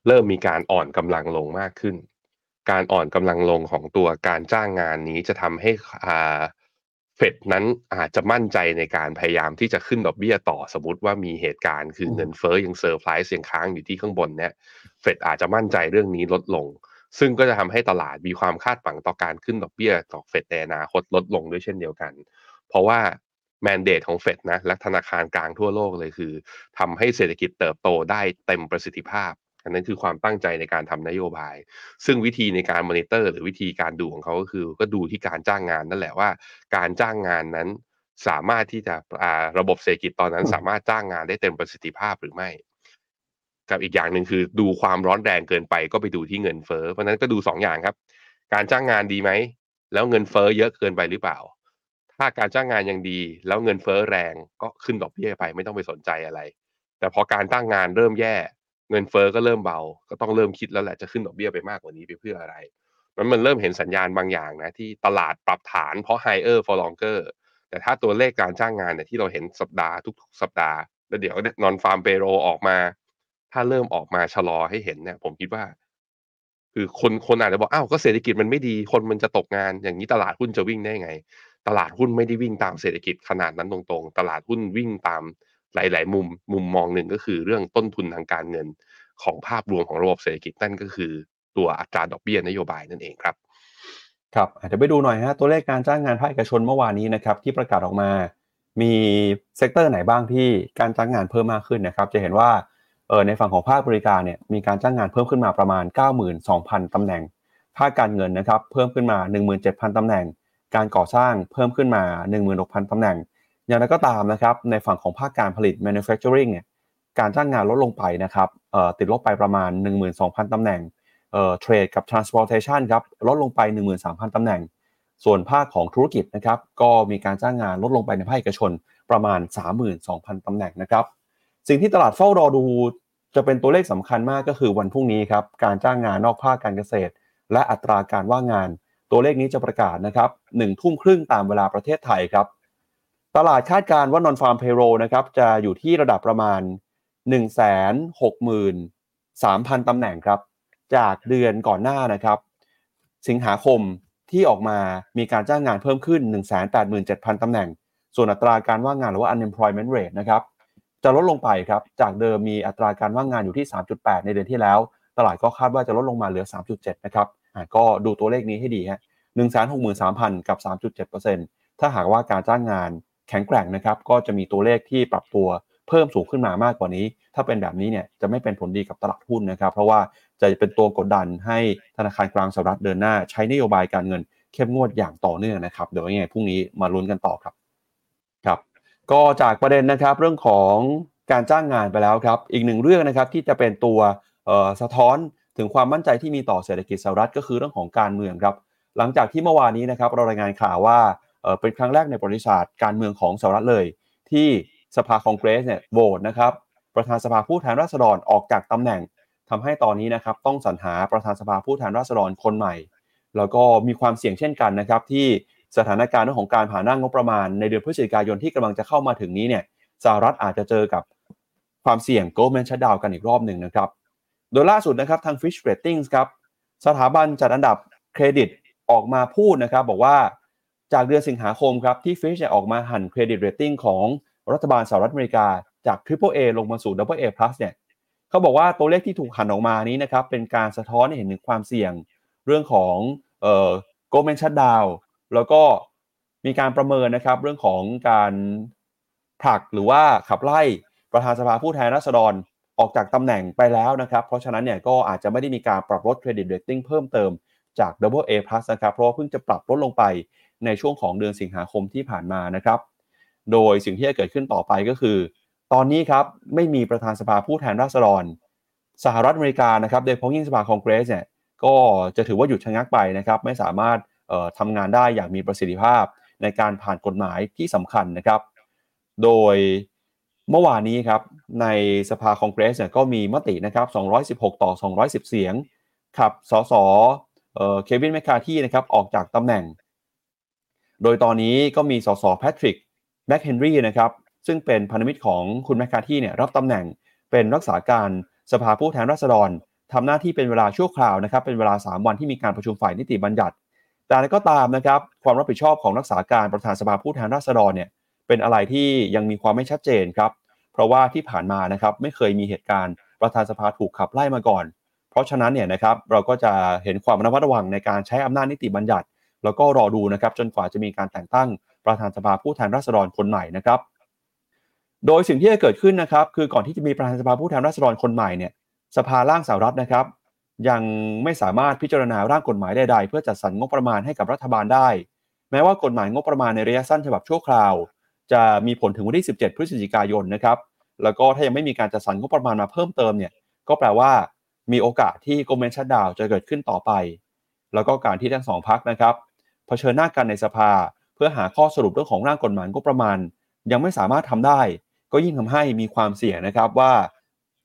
เริ่มมีการอ่อนกำลังลงมากขึ้น การอ่อนกำลังลงของตัวการจ้างงานนี้จะทำให้อ่าเฟดนั้นอาจจะมั่นใจในการพยายามที่จะขึ้นดอกเบี้ยต่อสมมติว่ามีเหตุการณ์คือเงินเฟ้อยังเซอร์ไพรส์ยังค้างอยู่ที่ข้างบนเนี่ยเฟดอาจจะมั่นใจเรื่องนี้ลดลง ซึ่งก็จะทำให้ตลาดมีความคาดหวังต่อการขึ้นดอกเบี้ยต่อเฟดในอนาคตลดลงด้วยเช่นเดียวกัน เพราะว่า mandate ของเฟดนะและธนาคารกลางทั่วโลกเลยคือทำให้เศรษฐกิจเติบโตได้เต็มประสิทธิภาพ อันนั้นคือความตั้งใจในการทำนโยบาย ซึ่งวิธีในการมอนิเตอร์ หรือวิธีการดูของเขาก็คือ ก็ดูที่การจ้างงานนั่นแหละว่า การจ้างงานนั้นสามารถที่จะระบบเศรษฐกิจตอนนั้น สามารถจ้างงานได้เต็มประสิทธิภาพหรือไม่กับอีกอย่างหนึ่งคือดูความร้อนแรงเกินไปก็ไปดูที่เงินเฟ้อเพราะนั้นก็ดู2ออย่างครับ การจ้างงานดีไหม แล้วเงินเฟ้อเยอะเกินไปหรือเปล่า ถ้าการจ้างงานยังดี แล้วเงินเฟ้อแรงก็ขึ้นดอกเบี้ยไปไม่ต้องไปสนใจอะไร แต่พอการจ้างงานเริ่มแย่ เงินเฟอ้อก็เริ่มเบา ก็ต้องเริ่มคิดแล้วแหละจะขึ้นดอกเบี้ยไปมากกว่านี้ไปเพื่ออะไร มันมันเริ่มเห็นสัญญาณบางอย่างนะที่ตลาดปรับฐานเพราะ higher for longer แต่ถ้าตัวเลขการจ้างงานเนี่ยที่เราเห็นสัปดาห์ทุกๆ สัปดาห์แล้วเดี๋ยวนอนฟาร์มเปโรออกมา ถ้าเริ่มออกมาชะลอให้เห็นเนี่ย ผมคิดว่า คือคนคนอาจจะบอกอ้าวก็เศรษฐกิจมันไม่ดี คนมันจะตกงานอย่างนี้ตลาดหุ้นจะวิ่งได้ไง ตลาดหุ้นไม่ได้วิ่งตามเศรษฐกิจขนาดนั้นตรงๆ ตลาดหุ้นวิ่งตามหลาย ๆ มุม มุมมองหนึ่งก็คือเรื่องต้นทุนทางการเงินของภาพรวมของระบบเศรษฐกิจนั่นก็คือ ตัวอัตราดอกเบี้ยนโยบายนั่นเองครับ ครับอาจจะไปดูหน่อยฮะตัวเลขการจ้างงานภาคเอกชนเมื่อวานนี้นะครับที่ประกาศออกมา มี sector ไหนบ้างที่การจ้างงานเพิ่มมากขึ้นนะครับ จะเห็นว่าเออในฝั่งของภาคบริการเนี่ยมีการจ้างงานเพิ่มขึ้นมาประมาณ 92,000ตำแหน่ง ภาคการเงินนะครับเพิ่มขึ้นมา 17,000ตำแหน่ง การก่อสร้างเพิ่มขึ้นมา 16,000ตำแหน่ง อย่างไรก็ตามนะครับในฝั่งของภาคการผลิต manufacturing เนี่ยการจ้างงานลดลงไปนะครับติดลบไปประมาณ 12,000ตำแหน่งเทรดกับ transportation ครับลดลงไป 13,000ตำแหน่ง ส่วนภาคของธุรกิจนะครับก็มีการจ้างงานลดลงไปในภาคเอกชนประมาณ 32,000ตำแหน่งนะครับสิ่งที่ตลาดเฝ้ารอดูจะเป็นตัวเลขสำคัญมากก็คือวันพรุ่งนี้ครับการจ้างงานนอกภาคการเกษตร และอัตราการว่างงาน ตัวเลขนี้จะประกาศนะครับหนึ่งทุ่มครึ่งตามเวลาประเทศไทยครับ ตลาดคาดการณ์ว่านอนฟาร์มเพโรนะครับจะอยู่ที่ระดับประมาณ 163,000ตำแหน่งครับ จากเดือนก่อนหน้านะครับ สิงหาคมที่ออกมามีการจ้างงานเพิ่มขึ้น 187,000ตำแหน่ง ส่วนอัตราการว่างงานหรือว่า unemployment rate นะครับจะลดลงไปครับ จากเดิมมีอัตราการว่างงานอยู่ที่ 3.8 ในเดือนที่แล้ว ตลาดก็คาดว่าจะลดลงมาเหลือ 3.7 นะครับ ก็ดูตัวเลขนี้ให้ดีฮะ163,000กับ3.7%ถ้าหากว่าการจ้างงานแข็งแกร่งนะครับก็จะมีตัวเลขที่ปรับตัวเพิ่มสูงขึ้นมามากกว่านี้ ถ้าเป็นแบบนี้เนี่ยจะไม่เป็นผลดีกับตลาดหุ้นนะครับ เพราะว่าจะเป็นตัวกดดันให้ธนาคารกลางสหรัฐเดินหน้า ใช้นโยบายการเงินเข้มงวดอย่างต่อเนื่องนะครับเดี๋ยวยังไงพรุ่งนี้มาลุ้นกันต่อครับครับ ก็จากประเด็นนะครับเรื่องของการจ้างงานไปแล้วครับ อีกหนึ่งเรื่องนะครับที่จะเป็นตัวสะท้อน ถึงความมั่นใจที่มีต่อเศรษฐกิจสหรัฐก็คือเรื่องของการเมืองครับ หลังจากที่เมื่อวานนี้นะครับเรารายงานข่าวว่าเป็นครั้งแรกในประวัติศาสตร์การเมืองของสหรัฐเลย ที่สภาคองเกรสเนี่ยโหวตนะครับประธานสภาผู้แทนราษฎรออกจากตำแหน่งทำให้ตอนนี้นะครับต้องสรรหาประธานสภาผู้แทนราษฎรคนใหม่ แล้วก็มีความเสี่ยงเช่นกันนะครับที่สถานการณ์เรื่องของการผ่านร่างงบประมาณในเดือนพฤศจิกายนที่กำลังจะเข้ามาถึงนี้เนี่ยสหรัฐอาจจะเจอกับความเสี่ยง Goldman s h u t d o w กันอีกรอบหนึ่งนะครับ โดยล่าสุดนะครับทาง Fitch Ratings ครับสถาบันจัดอันดับเครดิตออกมาพูดนะครับ บอกว่าจากเดือนสิงหาคมครับที่ Fitch ออกมาหั่น credit rating ของรัฐบาลสหรัฐอเมริกาจาก Triple A ลงมาสู่ Double A Plus เนี่ยเขาบอกว่าตัวเลขที่ถูกหั่นออกมานี้นะครับเป็นการสะท้อนให้เห็นถึงความเสี่ยงเรื่องของเอ่อ Government Shutdown แล้วก็มีการประเมินนะครับเรื่องของการผลักหรือว่าขับไล่ประธานสภาผู้แทนราษฎร ออกจากตำแหน่งไปแล้วนะครับ เพราะฉะนั้นเนี่ยก็อาจจะไม่ได้มีการปรับลด credit rating เพิ่มเติมจาก Double A Plus นะครับ เพราะว่าเพิ่งจะปรับลดลงไปในช่วงของเดือนสิงหาคมที่ผ่านมานะครับ โดยสิ่งที่จะเกิดขึ้นต่อไปก็คือ ตอนนี้ครับไม่มีประธานสภาผู้แทนราษฎร สหรัฐอเมริกานะครับโดยเฉพาะยิ่งสภาคองเกรสเนี่ยก็จะถือว่าหยุดชะงักไปนะครับไม่สามารถทำงานได้อย่างมีประสิทธิภาพในการผ่านกฎหมายที่สำคัญนะครับ โดย เมื่อวานนี้ครับในสภาคองเกรสเนี่ยก็มีมตินะครับ 216 ต่อ 210 เสียง ขับสส Kevin McCarthy นะครับออกจากตำแหน่ง โดยตอนนี้ก็มีสส Patrick McHenry นะครับซึ่งเป็นพันธมิตรของคุณแมคคาที่เนี่ยรับตำแหน่งเป็นรักษาการสภาผู้แทนราษฎรทำหน้าที่เป็นเวลาชั่วคราวนะครับเป็นเวลา 3 วันที่มีการประชุมฝ่ายนิติบัญญัติ แต่ก็ตามนะครับความรับผิดชอบของรักษาการประธานสภาผู้แทนราษฎรเนี่ย เป็นอะไรที่ยังมีความไม่ชัดเจนครับ เพราะว่าที่ผ่านมานะครับไม่เคยมีเหตุการณ์ประธานสภาถูกขับไล่มาก่อน เพราะฉะนั้นเนี่ยนะครับเราก็จะเห็นความระมัดระวังในการใช้อำนาจนิติบัญญัติ แล้วก็รอดูนะครับจนกว่าจะมีการแต่งตั้งประธานสภาผู้แทนราษฎรคนใหม่นะครับโดยสิ่งที่จะเกิดขึ้นนะครับคือก่อนที่จะมีประธานสภาผู้แทนราษฎรคนใหม่เนี่ยสภาล่างสหรัฐนะครับ ยังไม่สามารถพิจารณาร่างกฎหมายใดๆ เพื่อจัดสรรงบประมาณให้กับรัฐบาลได้ แม้ว่ากฎหมายงบประมาณในระยะสั้นฉบับชั่วคราว จะมีผลถึงวันที่ 17 พฤศจิกายนนะครับแล้วก็ถ้ายังไม่มีการจัดสรรงบประมาณมาเพิ่มเติมเนี่ยก็แปลว่ามีโอกาสที่โกลเมนชัดดาวจะเกิดขึ้นต่อไป แล้วก็การที่ทั้งสองพักนะครับเผชิญหน้ากันในสภา เพื่อหาข้อสรุปเรื่องของร่างกฎหมายงบประมาณ ยังไม่สามารถทำได้ ก็ยิ่งทำให้มีความเสี่ยงนะครับว่า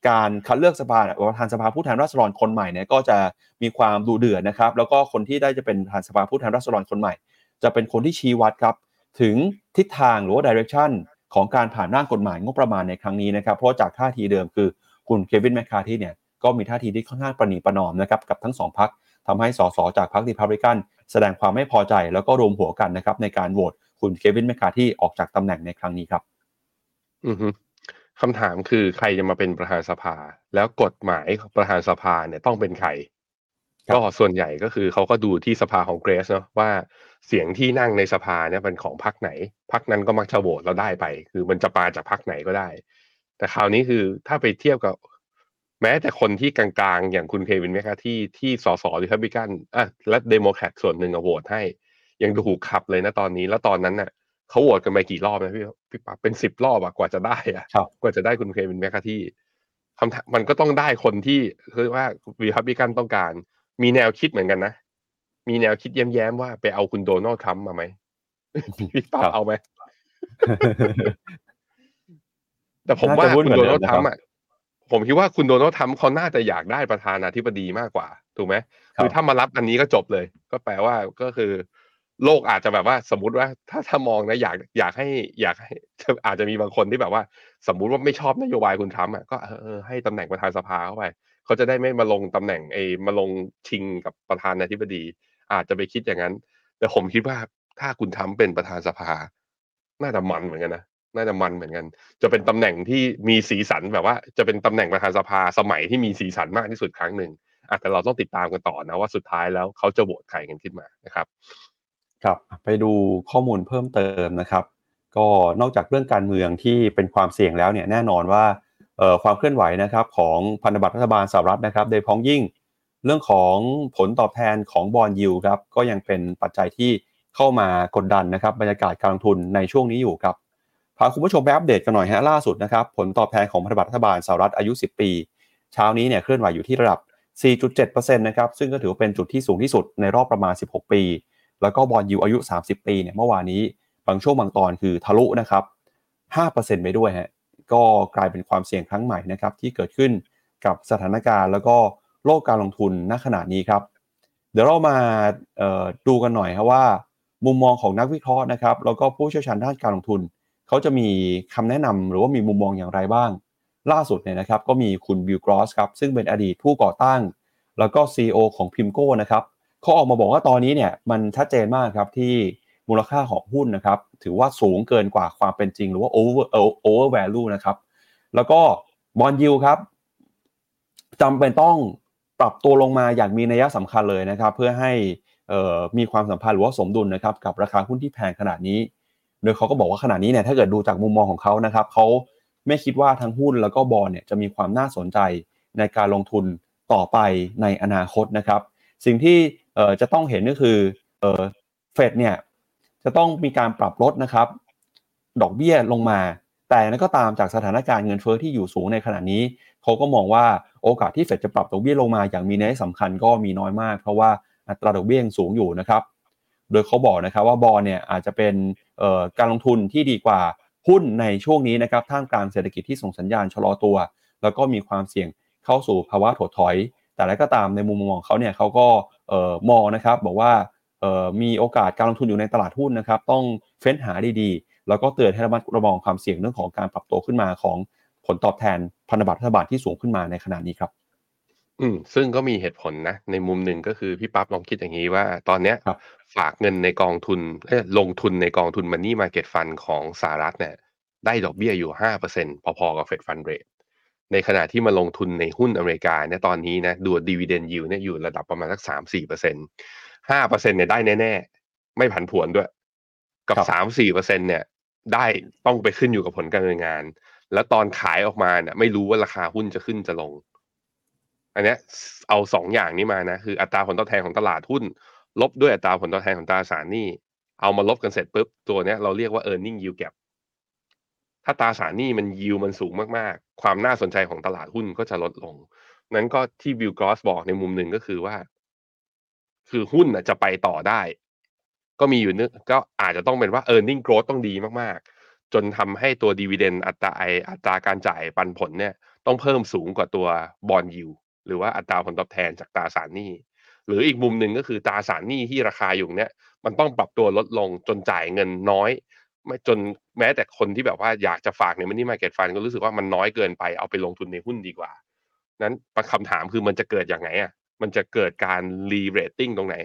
การคัดเลือกสภาประธานสภาผู้แทนราษฎรคนใหม่เนี่ยก็จะมีความดูเดือดนะครับ แล้วก็คนที่ได้จะเป็นประธานสภาผู้แทนราษฎรคนใหม่ จะเป็นคนที่ชี้วัดครับ ถึงทิศทางหรือว่าดิเรกชันของการผ่านร่างกฎหมายงบประมาณในครั้งนี้นะครับ เพราะจากท่าทีเดิมคือคุณเควินแมคคาที่เนี่ยก็มีท่าทีที่ค่อนข้างประนีประนอมนะครับกับทั้งสองพักทำให้สสจากพรรครีพับลิกันแสดงความไม่พอใจแล้วก็รวมหัวกันนะครับในการโหวตคุณเควินแมคคาที่ออกจากตำแหน่งในครั้งนี้ครับ อือฮึคำถามคือใครจะมาเป็นประธานสภา แล้วกฎหมายประธานสภาเนี่ยต้องเป็นใครก็ส่วนใหญ่ก็คือเขาก็ดูที่สภาของเกรสเนาะว่า เสียงที่นั่งในสภาเนี่ยเป็นของพรรคไหนพรรคนั้นก็มักจะโหวตเราได้ไป คือมันจะปาจากพรรคไหนก็ได้ แต่คราวนี้คือถ้าไปเทียบกับ แม้แต่คนที่กลางๆ อย่างคุณ Kevin McCarthy ที่สสรีพับลิกันอะและเดโมแครตส่วนหนึ่งอะโหวตให้ ยังถูกขับเลยนะตอนนี้แล้วตอนนั้นน่ะเขาโหวตกันไปกี่รอบนะพี่พี่ปั๊บเป็นสิบรอบอะกว่าจะได้อะกว่าจะได้คุณ Kevin McCarthy คำถามมันก็ต้องได้คนที่คือว่ารีพับลิกันต้องการ มีแนวคิดเหมือนกันนะ มีแนวคิดแย้มๆว่าไปเอาคุณ Donald Trump มาไหมพี่ปั๊บเอาไหมแต่ผมว่าคุณโดนัลด์ทรัมป์อะผมคิดว่าคุณโดนัลด์ทรัมป์เขาน่าจะอยากได้ประธานาธิบดีมากกว่า ถูกไหมคือถ้ามารับอันนี้ก็จบเลย ก็แปลว่าก็คือ โลกอาจจะแบบว่าสมมติว่าถ้าถ้ามองนะอยากอยากให้อยากให้อาจจะมีบางคนที่แบบว่า สมมุติว่าไม่ชอบนโยบายคุณทรัมป์อะก็เออให้ตำแหน่งประธานสภาเข้าไปเขาจะได้ไม่มาลงตำแหน่งเอมาลงชิงกับประธานาธิบดี อาจจะไปคิดอย่างนั้น แต่ผมคิดว่าถ้าคุณทำเป็นประธานสภา น่าจะมันเหมือนกันนะน่าจะมันเหมือนกัน จะเป็นตำแหน่งที่มีสีสันแบบว่า จะเป็นตำแหน่งประธานสภาสมัยที่มีสีสันมากที่สุดครั้งหนึ่งอแต่เราต้องติดตามกันต่อนะว่าสุดท้ายแล้วเขาจะโหวตใครกันขึ้นมานะครับ ครับไปดูข้อมูลเพิ่มเติมนะครับ ก็นอกจากเรื่องการเมืองที่เป็นความเสี่ยงแล้วเนี่ยแน่นอนว่าความเคลื่อนไหวนะครับของพันธบัตรรัฐบาลสหรัฐนะครับโดยพ้องยิ่ง เรื่องของผลตอบแทนของบอลยูครับก็ยังเป็นปัจจัยที่เข้ามากดดันนะครับบรรยากาศการลงทุนในช่วงนี้อยู่ครับพาคุณผู้ชมไปอัปเดตกันหน่อยฮะล่าสุดนะครับผลตอบแทนของพันธบัตรรัฐบาลสหรัฐอายุ 10 ปี เช้านี้เนี่ยเคลื่อนไหวอยู่ที่ระดับ 4.7%นะครับซึ่งก็ถือว่าเป็นจุดที่สูงที่สุดในรอบประมาณ 16 ปี แล้วก็บอลยูอายุ 30 ปีเนี่ยเมื่อวานนี้บางช่วงบางตอนคือทะลุนะครับ5%ไปด้วยฮะก็กลายเป็นความเสี่ยงครั้งใหม่นะครับที่เกิดขึ้นกับสถานการณ์แล้วก็ โลกการลงทุนณขณะนี้ครับ เดี๋ยวเรามาดูกันหน่อยครับว่า มุมมองของนักวิเคราะห์นะครับแล้วก็ผู้เชี่ยวชาญด้านการลงทุน เขาจะมีคำแนะนำหรือว่ามีมุมมองอย่างไรบ้าง ล่าสุดเนี่ยนะครับก็มีคุณบิลกรอสครับซึ่งเป็นอดีตผู้ก่อตั้ง แล้วก็ CEO ของพิมโก้นะครับเขาออกมาบอกว่าตอนนี้เนี่ยมันชัดเจนมากครับที่มูลค่าของหุ้นนะครับถือว่าสูงเกินกว่าความเป็นจริง หรือว่า over over value นะครับแล้วก็บอลยิวครับจำเป็นต้อง ปรับตัวลงมาอย่างมีนัยสำคัญเลยนะครับ เพื่อให้มีความสัมพันธ์หรือว่าสมดุลนะครับกับราคาหุ้นที่แพงขนาดนี้ โดยเขาก็บอกว่าขนาดนี้เนี่ยถ้าเกิดดูจากมุมมองของเขานะครับเขาไม่คิดว่าทั้งหุ้นแล้วก็บอลเนี่ยจะมีความน่าสนใจในการลงทุนต่อไปในอนาคตนะครับ สิ่งที่จะต้องเห็นก็คือเฟดเนี่ยจะต้องมีการปรับลดนะครับ ดอกเบี้ยลงมา แต่นั้นก็ตามจากสถานการณ์เงินเฟ้อที่อยู่สูงในขณะนี้เขาก็มองว่าโอกาสที่เฟดจะปรับดอกเบี้ยลงมาอย่างมีนัยสำคัญก็มีน้อยมาก เพราะว่าอัตราดอกเบี้ยยังสูงอยู่นะครับโดยเขาบอกนะครับว่าบอลเนี่ยอาจจะเป็นการลงทุนที่ดีกว่าหุ้นในช่วงนี้นะครับท่ามกลางเศรษฐกิจที่ส่งสัญญาณชะลอตัว แล้วก็มีความเสี่ยงเข้าสู่ภาวะถดถอย แต่แล้วก็ตามในมุมมองเขาเนี่ยเขาก็มองนะครับบอกว่ามีโอกาสการลงทุนอยู่ในตลาดหุ้นนะครับ ต้องเฟ้นหาดีๆ แล้วก็เตือนให้ระมัดระวังความเสี่ยงเรื่องของการปรับตัวขึ้นมาของผลตอบแทนพันธบัตรรัฐบาลที่สูงขึ้นมาในขณะนี้ครับ อืมซึ่งก็มีเหตุผลนะ ในมุมหนึ่งก็คือพี่ปั๊บลองคิดอย่างนี้ว่า ตอนเนี้ยฝากเงินในกองทุนลงทุนในกองทุนมันนี่มาเก็ตฟันของสหรัฐเนี่ยได้ดอกเบี้ยอยู่ห้าเปอร์เซ็นพอๆกับเฟดฟันเรทในขณะที่มาลงทุนในหุ้นอเมริกาเนี่ยตอนนี้นะดูดีเวเดนยิวเนี่ยอยู่ระดับประมาณสักสามสี่เปอร์เซ็นห้าเปอร์เซ็นเนี่ยได้แน่ ๆ ไม่ผันผวนด้วย กับสามสี่เปอร์เซ็นเนี่ย ได้ต้องไปขึ้นอยู่กับผลการดำเนินงาน แล้วตอนขายออกมาเนี่ยไม่รู้ว่าราคาหุ้นจะขึ้นจะลง อันนี้เอาสองอย่างนี้มานะ คืออัตราผลตอบแทนของตลาดหุ้น ลบด้วยอัตราผลตอบแทนของตราสารหนี้ เอามาลบกันเสร็จปุ๊บตัวเนี้ยเราเรียกว่า e a r n i n g yield gap ถ้าตราสารหนี้มันยิวมันสูงมากๆ ความน่าสนใจของตลาดหุ้นก็จะลดลง นั้นก็ที่วิลกรอสบอกในมุมหนึ่งก็คือว่า คือหุ้นจะไปต่อได้ ก็มีอยู่นึกก็อาจจะต้องเป็นว่า e a r n i n g growth ต้องดีมากๆ จนทำให้ตัวดีเวเดนอัตราไออัตราการจ่ายปันผลเนี่ยต้องเพิ่มสูงกว่าตัวบอลยิวหรือว่าอัตราผลตอบแทนจากตราสารหนี้ หรืออีกมุมหนึ่งก็คือตราสารหนี้ที่ราคาอยู่เนี่ยมันต้องปรับตัวลดลงจนจ่ายเงินน้อยไม่จนแม้แต่คนที่แบบว่าอยากจะฝากใน money market fund ก็รู้สึกว่ามันน้อยเกินไปเอาไปลงทุนในหุ้นดีกว่า นั้นคำถามคือมันจะเกิดอย่างไงอะมันจะเกิดการ re-rating ตรงไหน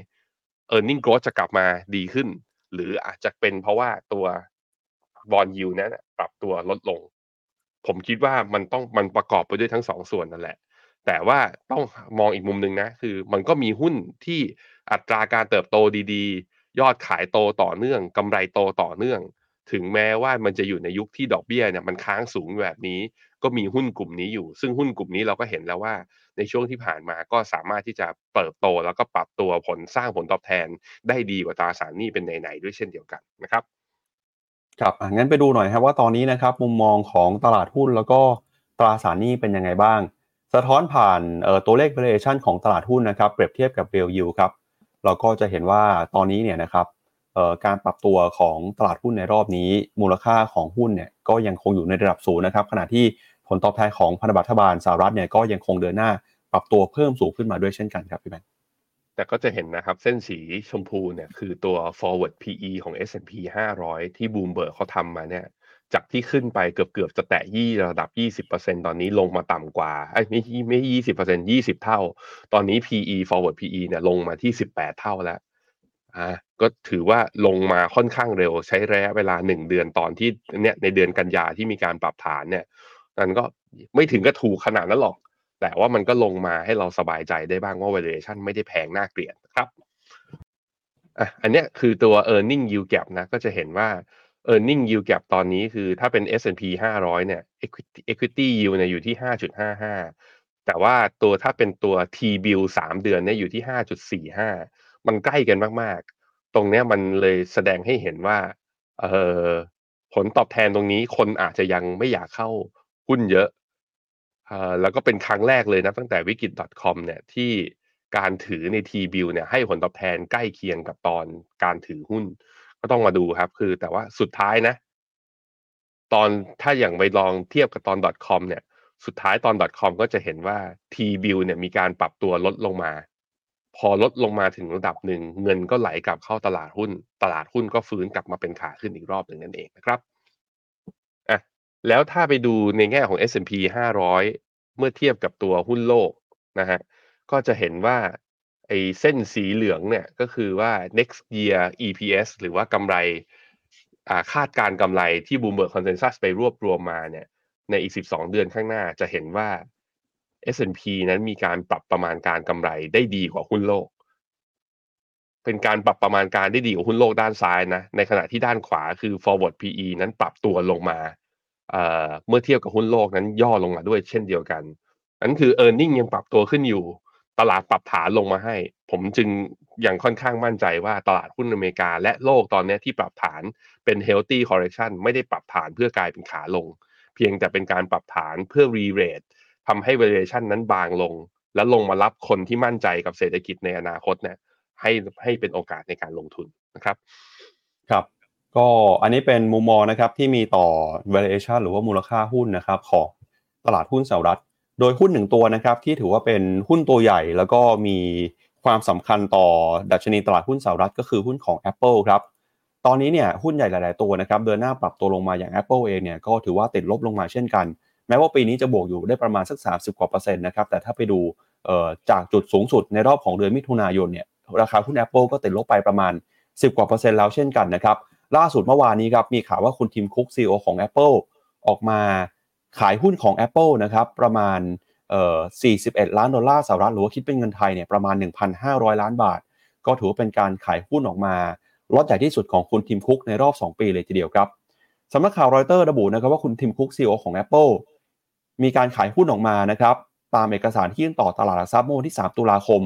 e a r n i n g growth จะกลับมาดีขึ้น หรืออาจจะเป็นเพราะว่าตัว bond yield นั้นปรับตัวลดลง ผมคิดว่ามันต้องมันประกอบไปด้วยทั้งสองส่วนนั่นแหละ แต่ว่าต้องมองอีกมุมหนึ่งนะ คือมันก็มีหุ้นที่อัตราการเติบโตดีๆ ยอดขายโตต่อเนื่องกำไรโตต่อเนื่อง ถึงแม้ว่ามันจะอยู่ในยุคที่ดอกเบี้ยเนี่ยมันค้างสูงแบบนี้ ก็มีหุ้นกลุ่มนี้อยู่ ซึ่งหุ้นกลุ่มนี้เราก็เห็นแล้วว่า ในช่วงที่ผ่านมาก็สามารถที่จะเติบโตแล้วก็ปรับตัวผลสร้างผลตอบแทน ได้ดีกว่าตราสารหนี้เป็นไหนๆด้วยเช่นเดียวกันนะครับครับงั้นไปดูหน่อยครับว่าตอนนี้นะครับมุมมองของตลาดหุ้นแล้วก็ตราสารหนี้เป็นยังไงบ้าง สะท้อนผ่านตัวเลข valuation ของตลาดหุ้นนะครับเปรียบเทียบกับ real yield ครับเราก็จะเห็นว่าตอนนี้เนี่ยนะครับการปรับตัวของตลาดหุ้นในรอบนี้ มูลค่าของหุ้นเนี่ยก็ยังคงอยู่ในระดับสูงนะครับขณะที่ ผลตอบแทนของพันธบัตรรัฐบาลสหรัฐเนี่ยก็ยังคงเดินหน้าปรับตัวเพิ่มสูงขึ้นมาด้วยเช่นกันครับพี่แบงค์แต่ก็จะเห็นนะครับ เส้นสีชมพูเนี่ยคือตัว forward PE ของ S&P 500 ที่บูมเบิร์กเขาทำมาเนี่ยจากที่ขึ้นไปเกือบเกือบจะแตะยี่ระดับ 20%ตอนนี้ลงมาต่ำกว่าไอ้ไม่ไม่ยี่สิบเปอร์เซ็นยี่สิบเท่า ตอนนี้ PE forward PE เนี่ยลงมาที่ 18 เท่าแล้วอ่าก็ถือว่าลงมาค่อนข้างเร็วใช้ระยะเวลาหนึ่งเดือนตอนที่เนี่ยในเดือนกันยาที่มีการปรับฐานเนี่ย นั่นก็ไม่ถึงก็ถูกขนาดนั้นหรอก แต่ว่ามันก็ลงมาให้เราสบายใจได้บ้างว่า valuation ไม่ได้แพงน่าเกลียดครับอะอันเนี้ยคือตัว earning yield gap นะก็จะเห็นว่า earning yield gap ตอนนี้คือถ้าเป็น S&P 500 เนี่ย equity yield เนี่ยอยู่ที่ 5.55 แต่ว่าตัวถ้าเป็นตัว T bill 3 เดือนเนี่ยอยู่ที่ 5.45 มันใกล้กันมากๆ ตรงเนี้ยมันเลยแสดงให้เห็นว่าเออผลตอบแทนตรงนี้คนอาจจะยังไม่อยากเข้า หุ้นเยอะอแล้วก็เป็นครั้งแรกเลยนะตั้งแต่วิกฤต .com เนี่ยที่การถือใน T bill เนี่ยให้ผลตอบแทนใกล้เคียงกับตอนการถือหุ้น ก็ต้องมาดูครับ คือแต่ว่าสุดท้ายนะ ตอนถ้าอย่างไปลองเทียบกับตอน .com เนี่ย สุดท้ายตอน .com ก็จะเห็นว่า T bill เนี่ยมีการปรับตัวลดลงมา พอลดลงมาถึงระดับหนึ่ง เงินก็ไหลกลับเข้าตลาดหุ้น ตลาดหุ้นก็ฟื้นกลับมาเป็นขาขึ้นอีกรอบหนึ่งนั่นเองนะครับ แล้วถ้าไปดูในแง่ของ S&P 500 เมื่อเทียบกับตัวหุ้นโลกนะฮะก็จะเห็นว่าไอ้เส้นสีเหลืองเนี่ยก็คือว่า next year EPS หรือว่ากำไรคาดการกำไรที่ Bloomberg Consensus ไปรวบรวมมาเนี่ยในอีก 12 เดือนข้างหน้าจะเห็นว่า S&P นั้นมีการปรับประมาณการกำไรได้ดีกว่าหุ้นโลก เป็นการปรับประมาณการได้ดีกว่าหุ้นโลกด้านซ้ายนะ ในขณะที่ด้านขวาคือ forward PE นั้นปรับตัวลงมา เมื่อเทียบกับหุ้นโลกนั้นย่อลงมาด้วยเช่นเดียวกัน นั้นคือ e a r n i n g ยังปรับตัวขึ้นอยู่ ตลาดปรับฐานลงมาให้ ผมจึงยังค่อนข้างมั่นใจว่าตลาดหุ้นอเมริกา และโลกตอนนี้ที่ปรับฐานเป็น healthy correction ไม่ได้ปรับฐานเพื่อกลายเป็นขาลง เพียงแต่เป็นการปรับฐานเพื่อ re-rate ทำให้ valuation นั้นบางลง แล้วลงมารับคนที่มั่นใจกับเศรษฐกิจในอนาคตเนี่ยให้ให้เป็นโอกาสในการลงทุนนะครับ ครับ ก็อันนี้เป็นมุมมองนะครับที่มีต่อ valuation หรือว่ามูลค่าหุ้นนะครับของตลาดหุ้นสหรัฐ โดยหุ้นหนึ่งตัวนะครับที่ถือว่าเป็นหุ้นตัวใหญ่ แล้วก็มีความสำคัญต่อดัชนีตลาดหุ้นสหรัฐ ก็คือหุ้นของ Apple ครับตอนนี้เนี่ยหุ้นใหญ่หลาย ๆตัวนะครับเดินหน้าปรับตัวลงมาอย่าง Apple เองเนี่ยก็ถือว่าติดลบลงมาเช่นกัน แม้ว่าปีนี้จะบวกอยู่ได้ประมาณสัก 30 กว่าเปอร์เซ็นต์นะครับแต่ถ้าไปดูจากจุดสูงสุดในรอบของเดือนมิถุนายนเนี่ยราคาหุ้น Apple ก็ติดลบไปประมาณ 10 กว่าเปอร์เซ็นต์แล้วเช่นกันนะครับ ล่าสุดเมื่อวานนี้ครับมีข่าวว่าคุณทิมคุกซีอของ Apple ออกมาขายหุ้นของ Apple นะครับประมาณเอ่อ41 ล้านดอลลาร์สหรัฐหรือว่าคิดเป็นเงินไทยเนี่ยประมาณ 1,500 ล้านบาท ก็ถือว่าเป็นการขายหุ้นออกมาล็อตใหญ่ที่สุดของคุณทิมคุกในรอบ 2 ปีเลยทีเดียวครับสำนักข่าวรอยเตอร์ระบุนะครับว่าคุณทิมคุกซีอของ Apple มีการขายหุ้นออกมานะครับตามเอกสารที่ยื่นต่อตลาดหลักทรัพย์เมื่อวันที่ 3 ตุลาคม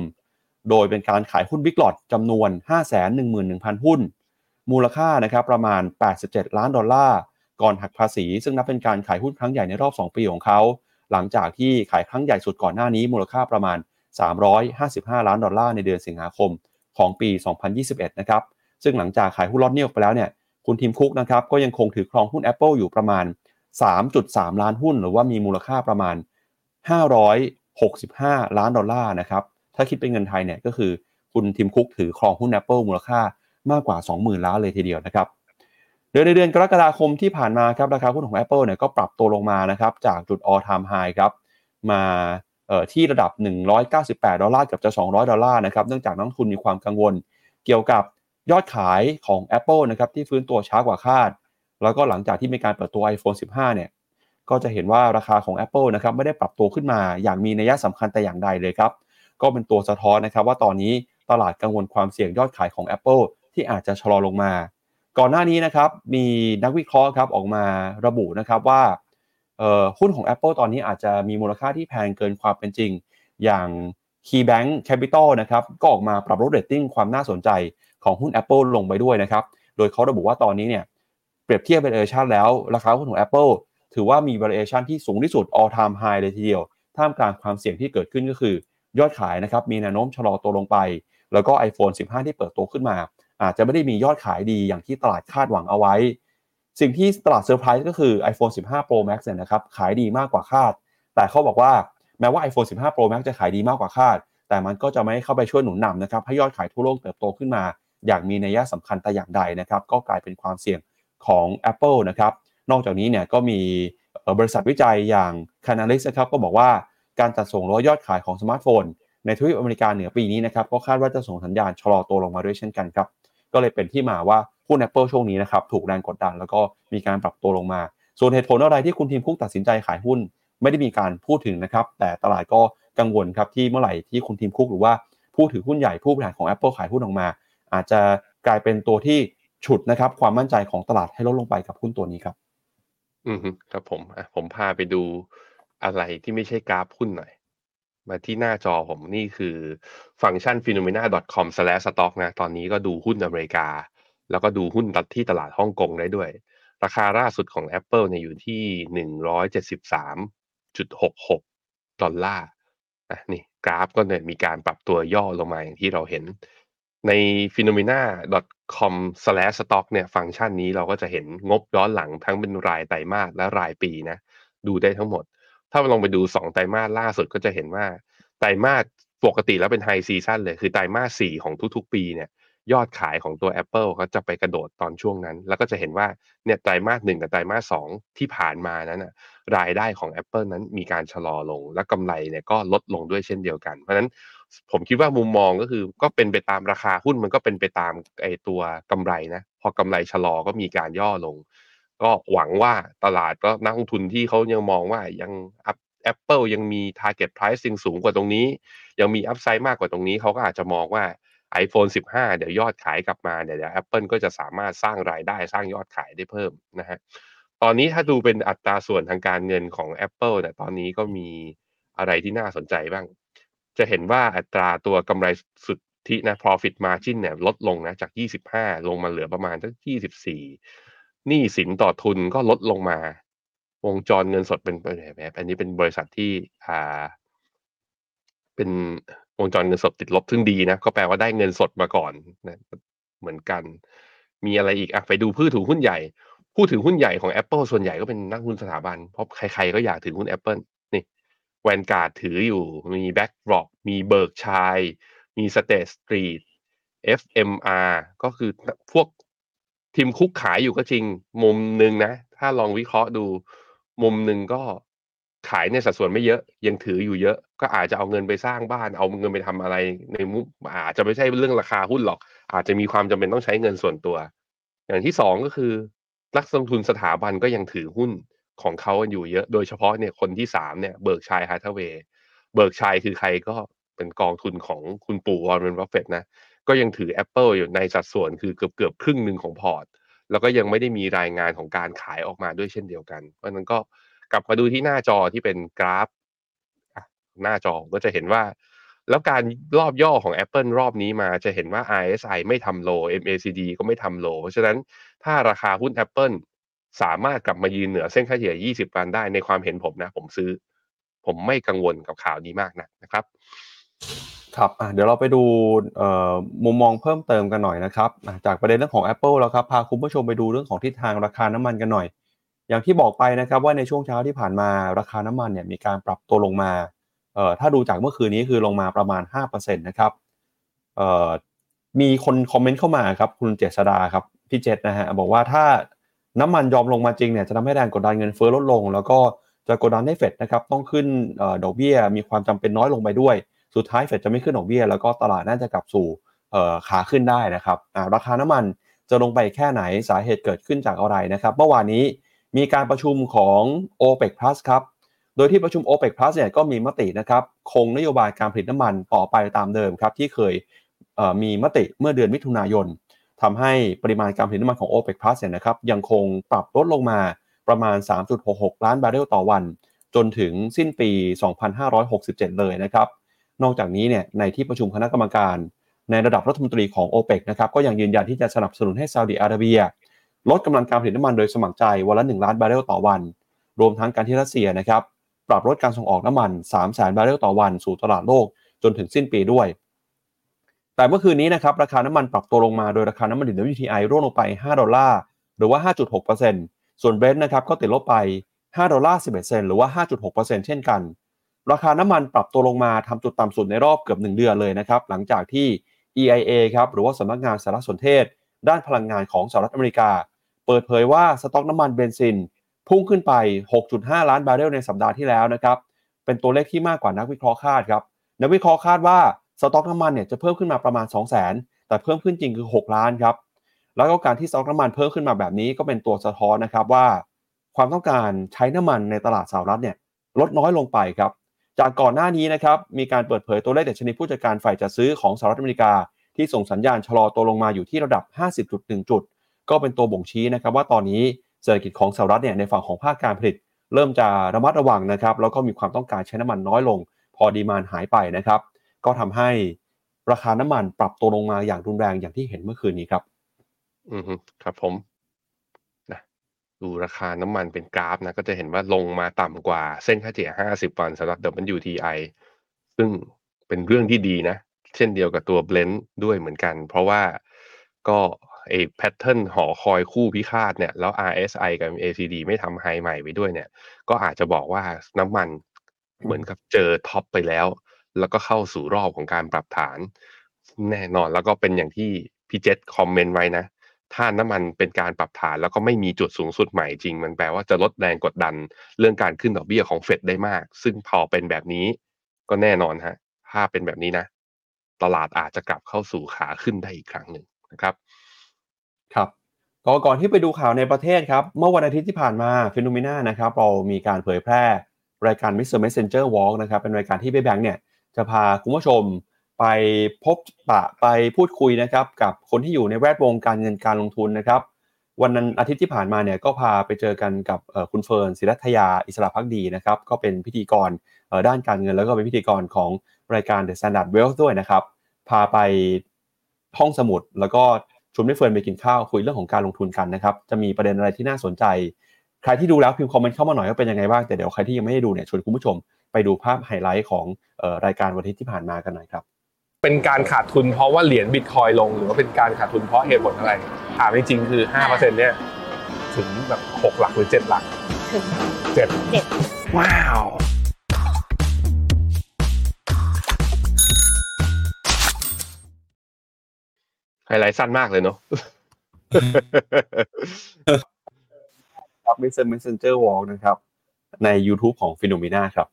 โดยเป็นการขายหุ้น Big Lot จำนวน 511,000 หุ้น มูลค่านะครับประมาณ 87 ล้านดอลลาร์ ก่อนหักภาษี ซึ่งนับเป็นการขายหุ้นครั้งใหญ่ในรอบ 2 ปีของเขา หลังจากที่ขายครั้งใหญ่สุดก่อนหน้านี้มูลค่าประมาณ 355 ล้านดอลลาร์ในเดือนสิงหาคมของปี 2021 นะครับ ซึ่งหลังจากขายหุ้นล็อตนี้ออกไปแล้วเนี่ย คุณทิมคุกนะครับก็ยังคงถือครองหุ้น Apple อยู่ประมาณ 3.3 ล้านหุ้น หรือว่ามีมูลค่าประมาณ 565 ล้านดอลลาร์นะครับ ถ้าคิดเป็นเงินไทยเนี่ยก็คือคุณทีมคุกถือครองหุ้น Apple มูลค่า มากกว่า 20,000 ล้านเลยทีเดียวนะครับโดยในเดือนกรกฎาคมที่ผ่านมาครับราคาหุ้นของ Apple เนี่ยก็ปรับตัวลงมานะครับจากจุด all time high ครับมาที่ระดับ 198 ดอลลาร์กับจะ 200 ดอลลาร์นะครับเนื่องจากนักทุนมีความกังวล เกี่ยวกับยอดขายของ Apple นะครับที่ฟื้นตัวช้ากว่าคาด แล้วก็หลังจากที่มีการเปิดตัว iPhone 15 เนี่ยก็จะเห็นว่าราคาของ Apple นะครับไม่ได้ปรับตัวขึ้นมาอย่างมีนัยสำคัญแต่อย่างใดเลยครับก็เป็นตัวสะท้อนนะครับว่าตอนนี้ตลาดกังวลความเสี่ยงยอดขายของ Apple ที่อาจจะชะลอลงมา ก่อนหน้านี้นะครับมีนักวิเคราะห์ครับออกมาระบุนะครับว่าหุ้นของ Apple ตอนนี้อาจจะมีมูลค่าที่แพงเกินความเป็นจริง อย่าง KeyBank Capital นะครับก็ออกมาปรับลดเรตติ้งความน่าสนใจของหุ้น Apple ลงไปด้วยนะครับ โดยเขาระบุว่าตอนนี้เนี่ยเปรียบเทียบ valuation แล้ว ราคาหุ้นของ Apple ถือว่ามี valuation ที่สูงที่สุด all time high เลยทีเดียว ท่ามกลางความเสี่ยงที่เกิดขึ้นก็คือยอดขายนะครับมีแนวโน้มชะลอตัวลงไป แล้วก็ iPhone 15 ที่เปิดตัวขึ้นมา อาจจะไม่ได้มียอดขายดีอย่างที่ตลาดคาดหวังเอาไว้ สิ่งที่ตลาดเซอร์ไพรส์ก็คือ iPhone 15 Pro Max เนี่ยนะครับขายดีมากกว่าคาด แต่เขาบอกว่าแม้ว่า iPhone 15 Pro Max จะขายดีมากกว่าคาด แต่มันก็จะไม่เข้าไปช่วยหนุนนำนะครับให้ยอดขายทั่วโลกเติบโตขึ้นมา อย่างมีนัยสำคัญแต่อย่างใดนะครับก็กลายเป็นความเสี่ยงของ Apple นะครับนอกจากนี้เนี่ยก็มีบริษัทวิจัยอย่าง Canalys นะครับก็บอกว่าการจัดส่งล้อยอดขายของสมาร์ทโฟน ในทวีปอเมริกาเหนือปีนี้นะครับก็คาดว่าจะส่งสัญญาณชะลอตัวลงมาด้วยเช่นกันครับ ก็เลยเป็นที่มาว่าหุ้น Apple ช่วงนี้นะครับถูกแรงกดดันแล้วก็มีการปรับตัวลงมา ส่วนเหตุผลอะไรที่คุณทีมคุกตัดสินใจขายหุ้น ไม่ได้มีการพูดถึงนะครับ แต่ตลาดก็กังวลครับที่เมื่อไหร่ที่คุณทีมคุกหรือว่าผู้ถือหุ้นใหญ่ผู้บริหารของ Apple ขายหุ้นออกมา อาจจะกลายเป็นตัวที่ฉุดนะครับความมั่นใจของตลาดให้ลดลงไปกับหุ้นตัวนี้ครับ อืมครับผมอะผมพาไปดูอะไรที่ไม่ใช่กราฟหุ้นหน่อย มาที่หน้าจอผมนี่คือฟังก์ชัน phenomena.com/stock นะ ตอนนี้ก็ดูหุ้นอเมริกา แล้วก็ดูหุ้นตัดที่ตลาดฮ่องกงได้ด้วย ราคาล่าสุดของ Apple เนี่ยอยู่ที่หนึ่งร้อยเจ็ดสิบสามจุดหกหกดอลลาร์อะนี่กราฟก็เนี่ยมีการปรับตัวย่อลงมาอย่างที่เราเห็น ใน finnomena.com/stock เนี่ยฟังก์ชันนี้เราก็จะเห็นงบย้อนหลังทั้งเป็นรายไตรมาสและรายปีนะ ดูได้ทั้งหมด ถ้าลองไปดู2ไตรมาสล่าสุดก็จะเห็นว่าไตรมาสปกติแล้วเป็น high season เลย คือไตรมาส4ของทุกๆ ปีเนี่ยยอดขายของตัว Apple ก็จะไปกระโดดตอนช่วงนั้น แล้วก็จะเห็นว่าเนี่ยไตรมาสหนึ่งกับไตรมาสสองที่ผ่านมานั้นนะรายได้ของ Apple นั้นมีการชะลอลง และกำไรเนี่ยก็ลดลงด้วยเช่นเดียวกัน เพราะฉะนั้นผมคิดว่ามุมมองก็คือก็เป็นไปตามราคาหุ้นมันก็เป็นไปตามไอตัวกำไรนะ พอกำไรชะลอก็มีการย่อลง ก็หวังว่าตลาดก็นักลงทุนที่เขายังมองว่ายัง Apple ยังมี target price ยังสูงกว่าตรงนี้ ยังมี upside มากกว่าตรงนี้ เขาก็อาจจะมองว่า iPhone 15 เดี๋ยวยอดขายกลับมาเดี๋ยว Apple ก็จะสามารถสร้างรายได้สร้างยอดขายได้เพิ่มนะฮะตอนนี้ถ้าดูเป็นอัตราส่วนทางการเงินของ Apple เนี่ยตอนนี้ก็มีอะไรที่น่าสนใจบ้าง จะเห็นว่าอัตราตัวกำไรสุดที่นะ profit margin เนี่ยลดลงนะจาก 25 ลงมาเหลือประมาณสัก24 หนี้สินต่อทุนก็ลดลงมา วงจรเงินสดเป็นแบบอันนี้เป็นบริษัทที่อ่า เป็นวงจรเงินสดติดลบซึ่งดีนะ ก็แปลว่าได้เงินสดมาก่อนนะเหมือนกัน มีอะไรอีกอะไปดูผู้ถือหุ้นใหญ่ ผู้ถือหุ้นใหญ่ของ Apple ส่วนใหญ่ก็เป็นนักหุ้นสถาบัน เพราะใครๆก็อยากถือหุ้น Apple นี่ Vanguard ถืออยู่มี BlackRock มี Berkshire มี State Street FMR ก็คือพวก ทิมคุกขายอยู่ก็จริง มุมหนึ่งนะ ถ้าลองวิเคราะห์ดู มุมหนึ่งก็ขายในสัดส่วนไม่เยอะ ยังถืออยู่เยอะ ก็อาจจะเอาเงินไปสร้างบ้าน เอาเงินไปทำอะไร ในมุมอาจจะไม่ใช่เรื่องราคาหุ้นหรอก อาจจะมีความจำเป็นต้องใช้เงินส่วนตัว อย่างที่สองก็คือนักลงทุนสถาบันก็ยังถือหุ้นของเขาอยู่เยอะ โดยเฉพาะเนี่ยคนที่สามเนี่ย Berkshire Hathaway Berkshire คือใครก็เป็นกองทุนของคุณปู่วอร์เรนบัฟเฟตนะ ก็ยังถือ Apple อยู่ในสัดส่วนคือเกือบเกือบครึ่งหนึ่งของพอร์ต แล้วก็ยังไม่ได้มีรายงานของการขายออกมาด้วยเช่นเดียวกัน เพราะนั้นก็กลับมาดูที่หน้าจอที่เป็นกราฟ หน้าจอก็จะเห็นว่า แล้วการรอบย่อของ Apple รอบนี้มาจะเห็นว่า RSI ไม่ทำโล MACD ก็ไม่ทำโล เพราะฉะนั้นถ้าราคาหุ้น Apple สามารถกลับมายืนเหนือเส้นค่าเฉลี่ย 20 วันได้ในความเห็นผมนะ ผมซื้อ ผมไม่กังวลกับข่าวนี้มากนะนะครับ ครับเดี๋ยวเราไปดูมุมมองเพิ่มเติมกันหน่อยนะครับจากประเด็นเรื่องของ Apple แล้วครับพาคุณผู้ชมไปดูเรื่องของทิศทางราคาน้ำมันกันหน่อย อย่างที่บอกไปนะครับว่าในช่วงเช้าที่ผ่านมาราคาน้ำมันเนี่ยมีการปรับตัวลงมาถ้าดูจากเมื่อคืนนี้คือลงมาประมาณ5%นะครับมีคนคอมเมนต์เข้ามาครับคุณเจษดาครับพี่เจษนะฮะบอกว่าถ้าน้ำมันยอมลงมาจริงเนี่ยจะทำให้แรงกดดันเงินเฟ้อลดลง แล้วก็จะกดดันให้เฟดนะครับต้องขึ้นดอกเบี้ยมีความจำเป็นน้อยลงไปด้วย สุดท้ายเฟดจะไม่ขึ้นดอกเบี้ยแล้วก็ตลาดน่าจะกลับสู่ขาขึ้นได้นะครับราคาน้ำมันจะลงไปแค่ไหนสาเหตุเกิดขึ้นจากอะไรนะครับเมื่อวานนี้มีการประชุมของ OPEC Plus ครับโดยที่ประชุม OPEC Plus เนี่ยก็มีมตินะครับคงนโยบายการผลิตน้ำมันต่อไปตามเดิมครับที่เคยมีมติเมื่อเดือนมิถุนายนทำให้ปริมาณการผลิตน้ำมันของ OPEC Plus เนี่ยนะครับยังคงปรับลดลงมาประมาณ 3.66 ล้านบาร์เรลต่อวัน จนถึงสิ้นปี 2567 เลยนะครับ นอกจากนี้เนี่ยในที่ประชุมคณะกรรมการในระดับรัฐมนตรีของ o p e ปกนะครับก็ยังยืนยันที่จะสนับสนุนให้ซาอุดิอาระเบีย ลดกำลังการผลิตน้ำมันโดยสมัครใจวันละ 1 ล้านบาร์เรลต่อวัน รวมทั้งการที่รัสเซียนะครับปรับลดการส่งออกน้ำมัน3แสนบาร์เรลต่อวันสู่ตลาดโลกจนถึงสิ้นปีด้วย แต่เมื่อคืนนี้นะครับราคาน้ำมันปรับตัวลงมาโดยราคาน้ำมันดิบ WTI ร่วงลงไป 5 ดอลลาร์หรือว่า 5.6%ส่วนเบรนท์นะครับก็ติดลบไป 5 ดอลลาร์11 เซนต์หรือว่า 5.6%เช่นกัน ราคาน้ำมันปรับตัวลงมาทำจุดต่ำสุดในรอบเกือบ 1 เดือนเลยนะครับ หลังจากที่ EIA ครับหรือว่าสำนักงานสารสนเทศ ด้านพลังงานของสหรัฐอเมริกา เปิดเผยว่าสต็อกน้ำมันเบนซิน พุ่งขึ้นไป 6.5 ล้านบาร์เรลในสัปดาห์ที่แล้วนะครับ เป็นตัวเลขที่มากกว่านักวิเคราะห์คาดครับนักวิเคราะห์คาดว่าสต็อกน้ำมันเนี่ยจะเพิ่มขึ้นมาประมาณ 2 0 0 0 0 0 แต่เพิ่มขึ้นจริงคือ 6 ล้านครับแล้วก็การที่สต็อกน้ำมันเพิ่มขึ้นมาแบบนี้ก็เป็นตัวสะท้อนนะครับว่า ความต้องการใช้น้ำมันในตลาดสหรัฐเนี่ยลดน้อยลงไปครับ จากก่อนหน้านี้นะครับมีการเปิดเผยตัวเลขแต่ชนิดผู้จัดการฝ่ายจัดซื้อของสหรัฐอเมริกา ที่ส่งสัญญาณชะลอตัวลงมาอยู่ที่ระดับ 50.1 จุด ก็เป็นตัวบ่งชี้นะครับว่าตอนนี้เศรษฐกิจของสหรัฐเนี่ยในฝั่งของภาคการผลิต เริ่มจะระมัดระวังนะครับแล้วก็มีความต้องการใช้น้ำมันน้อยลง พอดีมานหายไปนะครับ ก็ทำให้ราคาน้ำมันปรับตัวลงมาอย่างรุนแรงอย่างที่เห็นเมื่อคืนนี้ครับ อืมครับผม ดูราคาน้ำมันเป็นกราฟนะก็จะเห็นว่าลงมาต่ำกว่าเส้นค่าเฉลี่ย 50 วันสำหรับ WTI ซึ่งเป็นเรื่องที่ดีนะ เช่นเดียวกับตัวเบลนด์ด้วยเหมือนกัน เพราะว่าก็ไอ้แพทเทิร์นหอคอยคู่พิฆาตเนี่ย แล้ว RSI กับ ACD ไม่ทำไฮใหม่ไปด้วยเนี่ย ก็อาจจะบอกว่าน้ำมันเหมือนกับเจอท็อปไปแล้ว แล้วก็เข้าสู่รอบของการปรับฐาน แน่นอนแล้วก็เป็นอย่างที่พี่เจษคอมเมนต์ไว้นะ ถ้าน้ำมันเป็นการปรับฐานแล้วก็ไม่มีจุดสูงสุดใหม่จริง มันแปลว่าจะลดแรงกดดันเรื่องการขึ้นดอกเบี้ยของเฟดได้มาก ซึ่งพอเป็นแบบนี้ก็แน่นอนฮะ ถ้าเป็นแบบนี้นะ ตลาดอาจจะกลับเข้าสู่ขาขึ้นได้อีกครั้งหนึ่งนะครับ ครับก็ก่อนที่ไปดูข่าวในประเทศครับ เมื่อวันอาทิตย์ที่ผ่านมา Finnomena นะครับ เรามีการเผยแพร่รายการ Mr. Messenger Walk นะครับ เป็นรายการที่เบแบงค์เนี่ยจะพาคุณผู้ชม ไปพบปะไปพูดคุยนะครับกับคนที่อยู่ในแวดวงการเงินการลงทุนนะครับวันนั้นอาทิตย์ที่ผ่านมาเนี่ยก็พาไปเจอกันกับคุณเฟิร์นศิรัทยาอิสระพักดีนะครับก็เป็นพิธีกรด้านการเงินแล้วก็เป็นพิธีกรของรายการ The Standard Wealth ด้วยนะครับพาไปห้องสมุด แล้วก็ชวนพี่เฟิร์นไปกินข้าวคุยเรื่องของการลงทุนกันนะครับจะมีประเด็นอะไรที่น่าสนใจ ใครที่ดูแล้วพิมพ์คอมเมนต์เข้ามาหน่อยว่าเป็นยังไงบ้างแต่เดี๋ยวใครที่ยังไม่ได้ดูเนี่ยชวนคุณผู้ชมไปดูภาพไฮไลท์ของรายการวันอาทิตย์ที่ผ่านมากันหน่อยครับ เป็นการขาดทุนเพราะว่าเหรียญบิตคอยลง หรือว่าเป็นการขาดทุนเพราะเหตุผลอะไร ถามจริงๆ คือ5%เนี่ยถึงแบบ6หลักหรือ 7 หลักถึง7เจ็ดว้าว ไฮไลท์สั้นมากเลยเนาะครับ Messenger Walk นะครับ ใน YouTube ของ p h e n o m e n a ครับ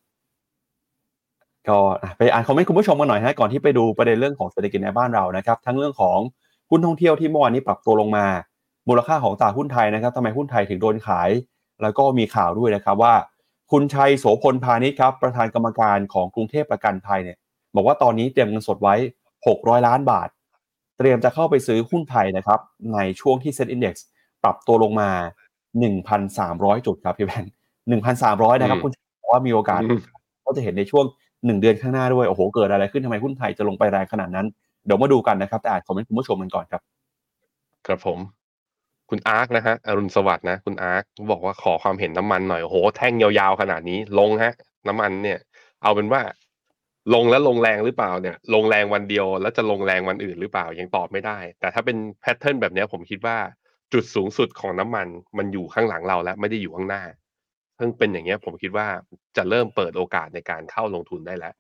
ก็ไปอ่านคอมเมนต์คุณผู้ชมกันหน่อยฮะก่อนที่ไปดูประเด็นเรื่องของเศรษฐกิจในบ้านเรานะครับ ทั้งเรื่องของหุ้นท่องเที่ยวที่เมื่อวานนี้ปรับตัวลงมา มูลค่าของตลาดหุ้นไทยนะครับทำไมหุ้นไทยถึงโดนขาย แล้วก็มีข่าวด้วยนะครับว่า คุณชัยโสพลพาณิชย์ครับประธานกรรมการของกรุงเทพประกันภัยเนี่ย บอกว่าตอนนี้เตรียมเงินสดไว้ 600 ล้านบาท เตรียมจะเข้าไปซื้อหุ้นไทยนะครับในช่วงที่ Set Index ปรับตัวลงมา 1,300 จุดครับพี่แบงค์1,300 นะครับอืมคุณบอกว่ามีโอกาสอืมก็จะเห็นในช่วง 1 เดือนข้างหน้าด้วยโอ้โหเกิดอะไรขึ้นทำไมหุ้นไทยจะลงไปแรงขนาดนั้นเดี๋ยวมาดูกันนะครับแต่อานคอมเมนต์คุณผู้ชมกันก่อนครับ ครับผม คุณอาร์คนะฮะอรุณสวัสดิ์นะ คุณอาร์คบอกว่าขอความเห็นน้ำมันหน่อยโอ้โหแท่งยาวๆขนาดนี้ลงฮะ น้ำมันเนี่ย เอาเป็นว่าลงแล้วลงแรงหรือเปล่าเนี่ย ลงแรงวันเดียวแล้วจะลงแรงวันอื่นหรือเปล่ายังตอบไม่ได้ แต่ถ้าเป็นแพทเทิร์นแบบนี้ผมคิดว่าจุดสูงสุดของน้ำมันมันอยู่ข้างหลังเราแล้วไม่ได้อยู่ข้างหน้า เพิ่งเป็นอย่างเงี้ยผมคิดว่าจะเริ่มเปิดโอกาสในการเข้าลงทุนได้แล้ว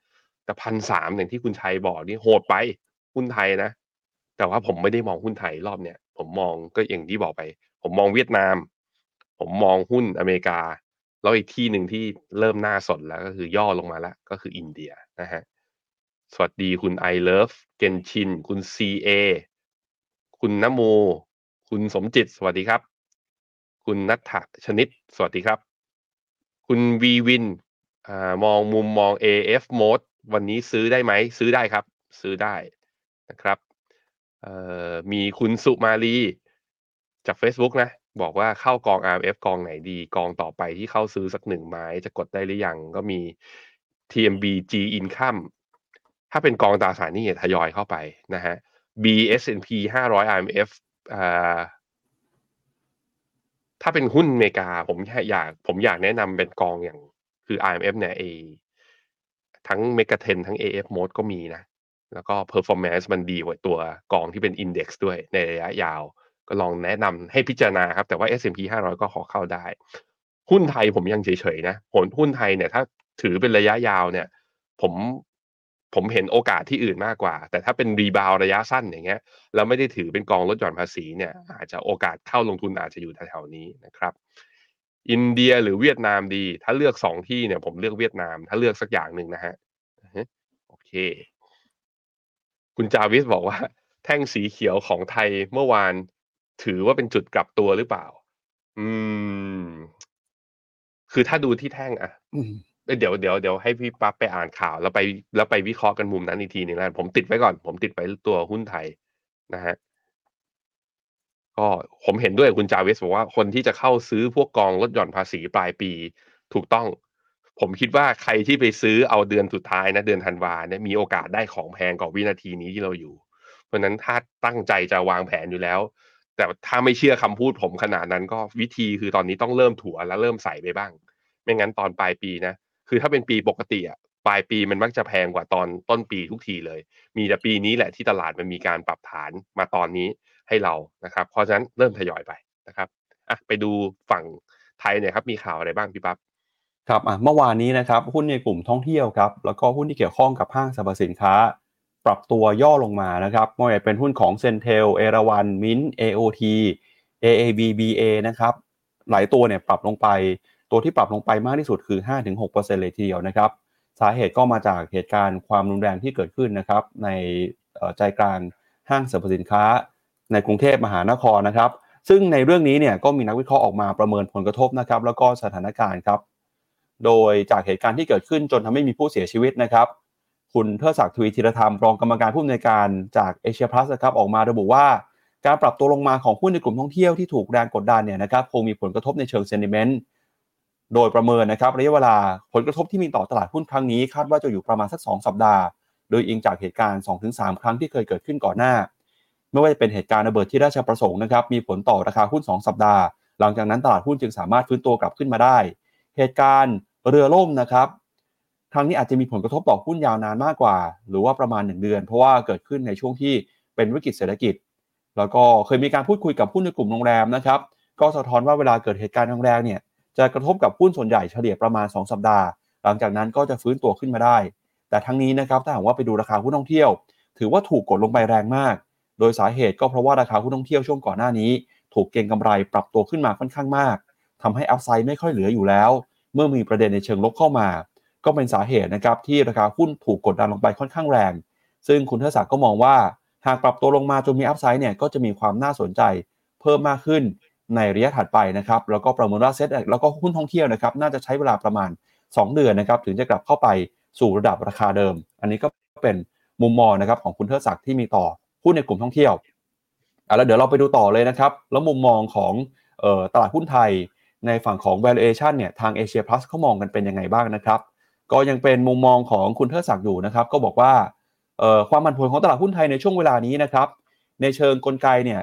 แต่พันสามอย่างที่คุณชัยบอกนี่โหดไปหุ้นไทยนะ แต่ว่าผมไม่ได้มองหุ้นไทยรอบเนี้ยผมมองก็อย่างที่บอกไป ผมมองเวียดนาม ผมมองหุ้นอเมริกา แล้วอีกที่หนึ่งที่เริ่มน่าสนแล้วก็คือย่อลงมาแล้ว ก็คืออินเดียนะฮะสวัสดีคุณ I Love Genshin คุณซีเอคุณนโม คุณสมจิต สวัสดีครับ คุณนัทธชนิด สวัสดีครับ คุณวีวินอ่ามองมุมมอง AF mode วันนี้ซื้อได้ไหม ซื้อได้ครับ ซื้อได้นะครับเอ่อมีคุณสุมาลีจาก Facebook นะ บอกว่าเข้ากอง RF กองไหนดี กองต่อไปที่เข้าซื้อสักหนึ่งไม้จะกดได้หรือยัง ก็มี TMB G Income ถ้าเป็นกองตราสารหนี้ทยอยเข้าไปนะฮะ BSNP 500 IMF อ่า ถ้าเป็นหุ้นอเมริกา ผมอยากผมอยากแนะนำเป็นกองอย่างคือ IMF เนี่ยเอทั้ง m e g a t e n ทั้ง AF mode ก็มีนะ แล้วก็ performance มันดีกว่าตัวกองที่เป็น index ด้วยในระยะยาว ก็ลองแนะนำให้พิจารณาครับ แต่ว่า S&P 500 ก็ขอเข้าได้ หุ้นไทยผมยังเฉยๆนะผลหุ้นไทยเนี่ยถ้าถือเป็นระยะยาวเนี่ย ผม ผมเห็นโอกาสที่อื่นมากกว่า แต่ถ้าเป็นรีบาวระยะสั้นอย่างเงี้ยแล้วไม่ได้ถือเป็นกองลดหย่อนภาษีเนี่ยอาจจะโอกาสเข้าลงทุนอาจจะอยู่แถวๆนี้นะครับ อินเดียหรือเวียดนามดี ถ้าเลือกสองที่เนี่ยผมเลือกเวียดนาม ถ้าเลือกสักอย่างหนึ่งนะฮะอือฮึโอเค คุณจาวิสบอกว่า แท่งสีเขียวของไทยเมื่อวาน ถือว่าเป็นจุดกลับตัวหรือเปล่า อืม คือถ้าดูที่แท่งอะ เดี๋ยวเดี๋ยวเดี๋ยวให้พี่ปั๊บไปอ่านข่าว แล้วไปแล้วไปวิเคราะห์กันมุมนั้นอีกทีหนึงแล้วผมติดไว้ก่อน ผมติดไปตัวหุ้นไทยนะฮะก็ผมเห็นด้วยคุณจาวิสบอกว่าคนที่จะเข้าซื้อพวกกองลดหย่อนภาษีปลายปีถูกต้อง ผมคิดว่าใครที่ไปซื้อเอาเดือนสุดท้ายนะเดือนธันวาเนี่ยมีโอกาสได้ของแพงกว่าวินาทีนี้ที่เราอยู่ เพราะฉะนั้นถ้าตั้งใจจะวางแผนอยู่แล้ว แต่ถ้าไม่เชื่อคำพูดผมขนาดนั้นก็วิธีคือตอนนี้ต้องเริ่มถัวแล้วเริ่มใส่ไปบ้าง ไม่งั้นตอนปลายปีนะ คือถ้าเป็นปีปกติอะปลายปีมันมักจะแพงกว่าตอนต้นปีทุกทีเลย มีแต่ปีนี้แหละที่ตลาดมันมีการปรับฐานมาตอนนี้ให้เรานะครับ เพราะฉะนั้นเริ่มทยอยไปนะครับอะไปดูฝั่งไทยเนี่ยครับมีข่าวอะไรบ้างพี่ปั๊บครับอะเมื่อวานนี้นะครับหุ้นในกลุ่มท่องเที่ยวครับแล้วก็หุ้นที่เกี่ยวข้องกับห้างสรรพสินค้า ปรับตัวย่อลงมานะครับไม่ว่าจะเป็นหุ้นของเซนเทลเอราวันมิน AOT AAB BA นะครับหลายตัวเนี่ยปรับลงไป ตัวที่ปรับลงไปมากที่สุดคือ 5-6%เลยทีเดียวนะครับสาเหตุก็มาจากเหตุการณ์ความรุนแรงที่เกิดขึ้นนะครับ ในใจกลางห้างสรรพสินค้า ในกรุงเทพมหานครนะครับ ซึ่งในเรื่องนี้เนี่ยก็มีนักวิเคราะห์ออกมาประเมินผลกระทบนะครับ แล้วก็สถานการณ์ครับ โดยจากเหตุการณ์ที่เกิดขึ้นจนทำให้มีผู้เสียชีวิตนะครับ คุณเทิดศักดิ์ทวีธีรธรรมรองกรรมการผู้อำนวยการจากเอเชียพลัสครับออกมาระบุว่า การปรับตัวลงมาของหุ้นในกลุ่มท่องเที่ยวที่ถูกแรงกดดันเนี่ยนะครับคงมีผลกระทบในเชิงเซนิเมนต์ โดยประเมินนะครับระยะเวลาผลกระทบที่มีต่อตลาดหุ้นครั้งนี้ คาดว่าจะอยู่ประมาณสัก 2 สัปดาห์ โดยอิงจากเหตุการณ์ 2-3 ครั้งที่เคยเกิดขึ้นก่อนหน้า ไม่ว่าจะเป็นเหตุการณ์ระเบิดที่ราชประสงค์นะครับมีผลต่อราคาหุ้น 2 สัปดาห์ หลังจากนั้นตลาดหุ้นจึงสามารถฟื้นตัวกลับขึ้นมาได้ เหตุการณ์เรือล่มนะครับครั้งนี้อาจจะมีผลกระทบต่อหุ้นยาวนานมากกว่า หรือว่าประมาณ 1 เดือน เพราะว่าเกิดขึ้นในช่วงที่เป็นวิกฤตเศรษฐกิจ แล้วก็เคยมีการพูดคุยกับหุ้นในกลุ่มโรงแรมนะครับก็สะท้อนว่าเวลาเกิดเหตุการณ์แรงๆเนี่ย จะกระทบกับหุ้นส่วนใหญ่เฉลี่ยประมาณ 2 สัปดาห์ หลังจากนั้นก็จะฟื้นตัวขึ้นมาได้ แต่ทั้งนี้นะครับถ้าหากว่าไปดูราคาหุ้นท่องเที่ยว ถือว่าถูกกดลงไปแรงมาก โดยสาเหตุก็เพราะว่าราคาหุ้นท่องเที่ยวช่วงก่อนหน้านี้ ถูกเก็งกำไรปรับตัวขึ้นมาค่อนข้างมากทำให้อัพไซด์ไม่ค่อยเหลืออยู่แล้ว เมื่อมีประเด็นในเชิงลบเข้ามา ก็เป็นสาเหตุนะครับที่ราคาหุ้นถูกกดดันลงไปค่อนข้างแรง ซึ่งคุณเทศศักดิ์ก็มองว่า หากปรับตัวลงมาจนมีอัพไซด์เนี่ยก็จะมีความน่าสนใจเพิ่มมากขึ้น ในระยะถัดไปนะครับแล้วก็ประเมินว่าเซ็ตแล้วก็หุ้นท่องเที่ยวนะครับน่าจะใช้เวลาประมาณ 2 เดือนนะครับถึงจะกลับเข้าไปสู่ระดับราคาเดิม อันนี้ก็เป็นมุมมองนะครับของคุณเทิดศักดิ์ที่มีต่อหุ้นในกลุ่มท่องเที่ยวอะแล้วเดี๋ยวเราไปดูต่อเลยนะครับแล้วมุมมองของออตลาดหุ้นไทยในฝั่งของ valuation เนี่ยทาง Asia Plus เขามองกันเป็นยังไงบ้างนะครับ ก็ยังเป็นมุมมองของคุณเทิดศักดิ์อยู่นะครับ ก็บอกว่าความผันผวนของตลาดหุ้นไทยในช่วงเวลานี้นะครับ ในเชิงกลไกเนี่ย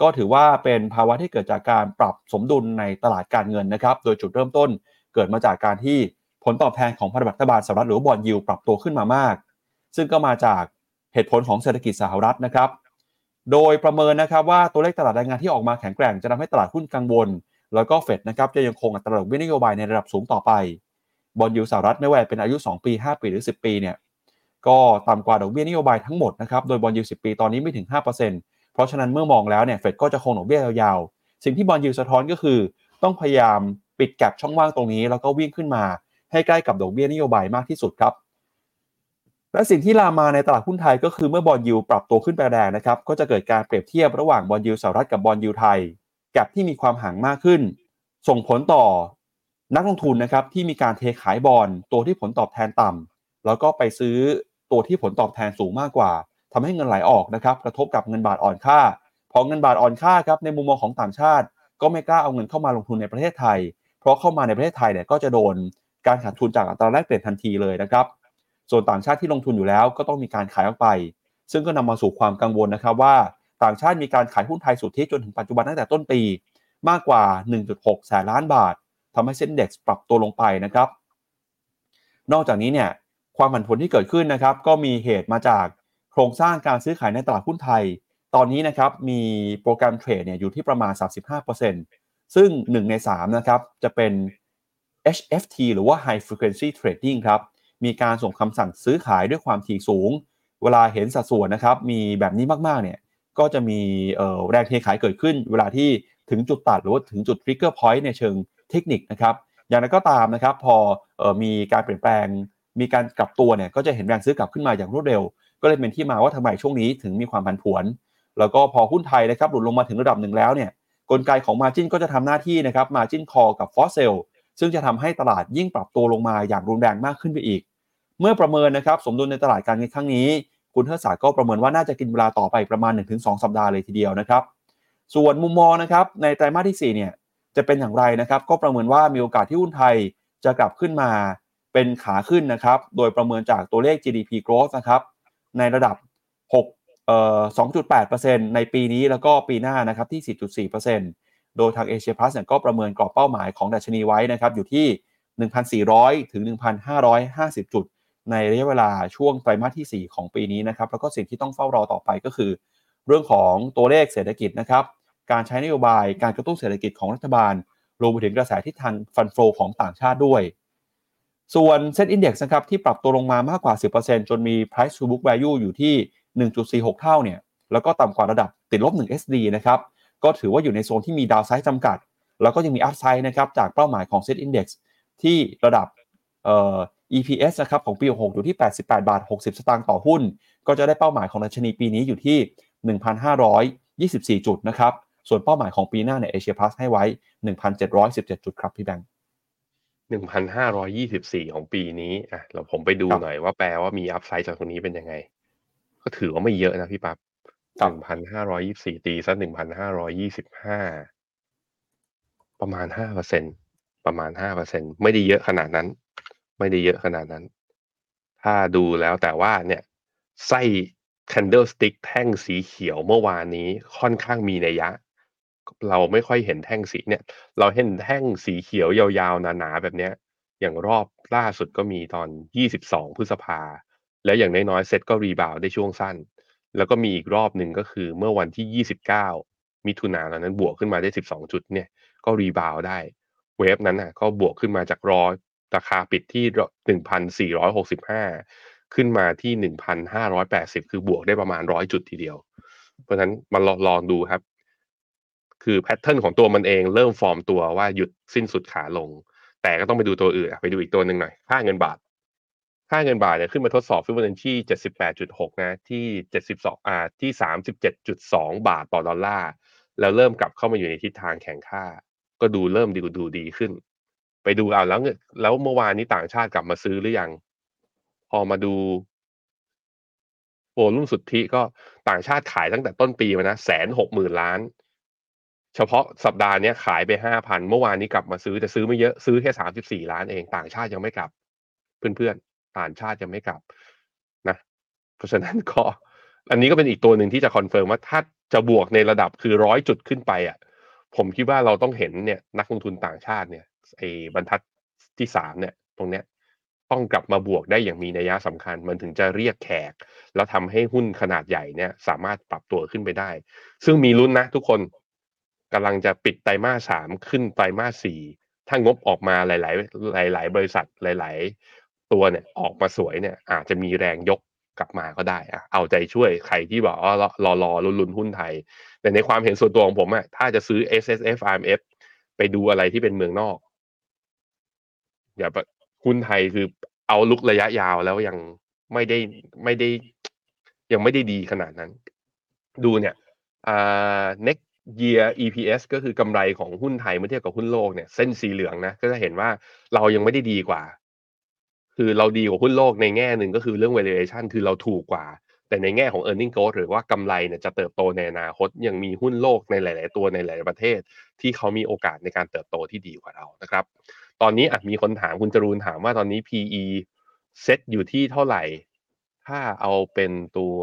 ก็ถือว่าเป็นภาวะที่เกิดจากการปรับสมดุลในตลาดการเงินนะครับ โดยจุดเริ่มต้นเกิดมาจากการที่ผลตอบแทนของพันธบัตรรัฐบาลสหรัฐหรือบอลยูปรับตัวขึ้นมามาก ซึ่งก็มาจากเหตุผลของเศรษฐกิจสหรัฐนะครับ โดยประเมินนะครับว่าตัวเลขตลาดแรงงานที่ออกมาแข็งแกร่งจะทำให้ตลาดหุ้นกังวล แล้วก็เฟดนะครับจะยังคงอัตราดอกเบี้ยนโยบายในระดับสูงต่อไป bond yield สหรัฐไม่ว่าเป็นอายุ 2 ปี 5 ปีหรือ 10 ปีเนี่ยก็ต่ำกว่าดอกเบี้ยนโยบายทั้งหมดนะครับ โดย bond yield 10 ปีตอนนี้ไม่ถึง 5% เพราะฉะนั้นเมื่อมองแล้วเนี่ยเฟดก็จะคงดอกเบี้ยยาวๆ สิ่งที่ bond yield สะท้อนก็คือ ต้องพยายามปิด gap ช่องว่างตรงนี้ แล้วก็วิ่งขึ้นมาให้ใกล้กับดอกเบี้ยนโยบายมากที่สุดครับ และสิ่งที่ลามมาในตลาดหุ้นไทยก็คือเมื่อ bond yield ปรับตัวขึ้นไปแรงนะครับก็จะเกิดการเปรียบเทียบระหว่าง bond yield สหรัฐกับ bond yield ไทย gap ที่มีความห่างมากขึ้น ส่งผลต่อนักลงทุนนะครับที่มีการเทขายบอลตัวที่ผลตอบแทนต่ำแล้วก็ไปซื้อตัวที่ผลตอบแทนสูงมากกว่า ทำให้เงินไหลออกนะครับกระทบกับเงินบาทอ่อนค่า พอเงินบาทอ่อนค่าครับในมุมมองของต่างชาติ ก็ไม่กล้าเอาเงินเข้ามาลงทุนในประเทศไทย เพราะเข้ามาในประเทศไทยเนี่ยก็จะโดนการขาดทุนจากอัตราแลกเปลี่ยนทันทีเลยนะครับ ส่วนต่างชาติที่ลงทุนอยู่แล้วก็ต้องมีการขายออกไป ซึ่งก็นำมาสู่ความกังวลนะครับว่าต่างชาติมีการขายหุ้นไทยสุทธิจนถึงปัจจุบันตั้งแต่ต้นปี มากกว่า 1.6 แสนล้านบาททำให้เซ็นเด็กซ์ปรับตัวลงไปนะครับ นอกจากนี้เนี่ยความผันผวนที่เกิดขึ้นนะครับ ก็มีเหตุมาจาก ครงสร้างการซื้อขายในตลาดหุ้นไทย ตอนนี้นะครับมีโปรแกรมเทรดเนี่ยอยู่ที่ประมาณ 35%ซึ่ง 1 ใน3นะครับจะเป็น HFT หรือว่า High Frequency Trading ครับ มีการส่งคำสั่งซื้อขายด้วยความถี่สูง เวลาเห็นสัดส่วนนะครับ มีแบบนี้มากๆ เนี่ย ก็จะมีแรงเทขายเกิดขึ้น เวลาที่ถึงจุดตัดหรือว่าถึงจุด trigger point ในเชิงเทคนิคนะครับ อย่างไรก็ตามนะครับ พออมีการเปลี่ยนแปลง มีการกลับตัวเนี่ย ก็จะเห็นแรงซื้อกลับขึ้นมาอย่างรวดเร็ว ก็เลยเป็นที่มาว่าทำไมช่วงนี้ถึงมีความผันผวน แล้วก็พอหุ้นไทยนะครับหลุดลงมาถึงระดับหนึ่งแล้วเนี่ยกลไกของ Margin ก็จะทำหน้าที่นะครับ Margin Call กับ f o s s e l ซึ่งจะทำให้ตลาดยิ่งปรับตัวลงมาอย่างรุนแรงมากขึ้นไปอีก เมื่อประเมินนะครับสมดุลในตลาดการเงินครั้งนี้ คุณเทิดศักดิ์ก็ประเมินว่าน่าจะกินเวลาต่อไปประมาณ 1-2 สัปดาห์เลยทีเดียวนะครับ ส่วนมุมมองนะครับในไตรมาสที่4เนี่ยจะเป็นอย่างไรนะครับก็ประเมินว่ามีโอกาสที่หุ้นไทยจะกลับขึ้นมาเป็นขาขึ้นนะครับโดยประเมินจากตัวเลข GDP growth นะครับ ในระดับ6เอ่อ2.8%ในปีนี้แล้วก็ปีหน้านะครับที่ 4.4%โดยทางเอเชียพลัสเนี่ยก็ประเมินกรอบเป้าหมายของดัชนีไว้นะครับอยู่ที่ 1,400 ถึง 1,550 จุด ในระยะเวลาช่วงไตรมาสที่ 4 ของปีนี้นะครับแล้วก็สิ่งที่ต้องเฝ้ารอต่อไปก็คือ เรื่องของตัวเลขเศรษฐกิจนะครับการใช้นโยบายการกระตุ้นเศรษฐกิจของรัฐบาลรวมไปถึงกระแสทิศทาง fund flow ของต่างชาติด้วย ส่วนเซ็ตอินดี x นะครับที่ปรับตัวลงมามากกว่า 10%จนมี price to book value อยู่ที่ 1.46 เท่าเนี่ยแล้วก็ต่ำกว่าระดับติดลบ 1 SD นะครับก็ถือว่าอยู่ในโซนที่มี downside จำกัด แล้วก็ยังมีอัพไซด์นะครับจากเป้าหมายของ Set Index ที่ระดับเอ่อ EPS นะครับของปี 66 อยู่ที่ 88 บาท 60 สตางค์ต่อหุ้น ก็จะได้เป้าหมายของดัชนีปีนี้อยู่ที่ 1,524 จุดนะครับส่วนเป้าหมายของปีหน้าเนี่ยเอเชียพลัสให้ไว้ 1,717 จุดครับพี่แบงค์ 1,524ของปีนี้ อะ เราผมไปดูครับหน่อยว่าแปลว่ามีอัพไซด์จากตรงนี้เป็นยังไง ก็ถือว่าไม่เยอะนะพี่ปับ๊บครับ1,524ตีซะ1,525ประมาณ5%ประมาณ5%ไม่ได้เยอะขนาดนั้น ไม่ได้เยอะขนาดนั้น ถ้าดูแล้วแต่ว่าเนี่ย ไส้ candlestick แท่งสีเขียวเมื่อวานนี้ค่อนข้างมีนัยยะ เราไม่ค่อยเห็นแท่งสีเนี่ย เราเห็นแท่งสีเขียวยาวๆหนาๆแบบเนี้ย อย่างรอบล่าสุดก็มีตอน 22 พฤษภา แล้วอย่างน้อยๆเซ็ตก็ rebound ได้ช่วงสั้น แล้วก็มีอีกรอบหนึ่งก็คือเมื่อวันที่ 29 มิถุนายนนั้นบวกขึ้นมาได้ 12 จุดเนี่ยก็ rebound ได้ wave นั้นน่ะก็บวกขึ้นมาจากรอราคาปิดที่ 1,465 ขึ้นมาที่ 1,580 คือบวกได้ประมาณ 100 จุดทีเดียว เพราะฉะนั้นมาลอลองดูครับ คือ pattern ของตัวมันเองเริ่มฟอร์มตัวว่าหยุดสิ้นสุดขาลง แต่ก็ต้องไปดูตัวอื่นไปดูอีกตัวหนึ่งหน่อยค่าเงินบาทค่าเงินบาทเนี่ยขึ้นมาทดสอบฟิบอนัชชี78.6นะที่72อ่าที่37.2บาทต่อดอลลาร์แล้วเริ่มกลับเข้ามาอยู่ในทิศทางแข่งค่า ก็ดูเริ่มดีดูดีขึ้น ไปดูเอาแล้วเงินแล้วเมื่อวานนี้ต่างชาติกลับมาซื้อหรือยัง พอมาดูโวลุ่มสุทธิก็ต่างชาติขายตั้งแต่ต้นปีมานะแสนหกหมื่นล้าน เฉพาะสัปดาห์นี้ขายไปห้าพันเมื่อวานนี้กลับมาซื้อแต่ซื้อไม่เยอะซื้อแค่สามสิบสี่ล้านเองต่างชาติยังไม่กลับ เพื่อนๆต่างชาติยังไม่กลับนะ เพราะฉะนั้นก็อันนี้ก็เป็นอีกตัวหนึ่งที่จะ confirm ว่าถ้าจะบวกในระดับคือร้อยจุดขึ้นไปอะ ผมคิดว่าเราต้องเห็นเนี่ย นักลงทุนต่างชาติเนี่ยไอ้บรรทัดที่สามเนี่ย ตรงเนี้ยต้องกลับมาบวกได้อย่างมีนัยสำคัญ มันถึงจะเรียกแขก แล้วทำให้หุ้นขนาดใหญ่เนี่ย สามารถปรับตัวขึ้นไปได้ ซึ่งมีลุ้นนะทุกคน กำลังจะปิดไตรมาสสามขึ้นไตรมาสสี่ถ้างบออกมาหลาย ๆ หลาย ๆ บริษัทหลาย ๆ ตัวเนี่ยออกมาสวยเนี่ย อาจจะมีแรงยกกลับมาก็ได้อะเอาใจช่วยใครที่บอกว่ารอรอลุ้นหุ้นไทย แต่ในความเห็นส่วนตัวของผมอะถ้าจะซื้อ S S F R M F ไปดูอะไรที่เป็นเมืองนอก อย่าหุ้นไทยคือเอาลุกระยะยาวแล้วยังไม่ได้ไม่ได้ ยังไม่ได้ดีขนาดนั้น ดูเนี่ยอ่า next year EPS ก็คือกำไรของหุ้นไทยเมื่อเทียบกับหุ้นโลกเนี่ย เส้นสีเหลืองนะก็จะเห็นว่าเรายังไม่ได้ดีกว่า คือเราดีกว่าหุ้นโลกในแง่หนึ่งก็คือเรื่อง valuation คือเราถูกกว่า แต่ในแง่ของ earning growth หรือว่ากำไรเนี่ยจะเติบโตในอนาคตยังมีหุ้นโลกในหลาย ๆ ตัวในหลายๆประเทศ ที่เขามีโอกาสในการเติบโตที่ดีกว่าเรานะครับ ตอนนี้อาจมีคนถามคุณจรูนถามว่าตอนนี้ PE เซตอยู่ที่เท่าไหร่ ถ้าเอาเป็นตัว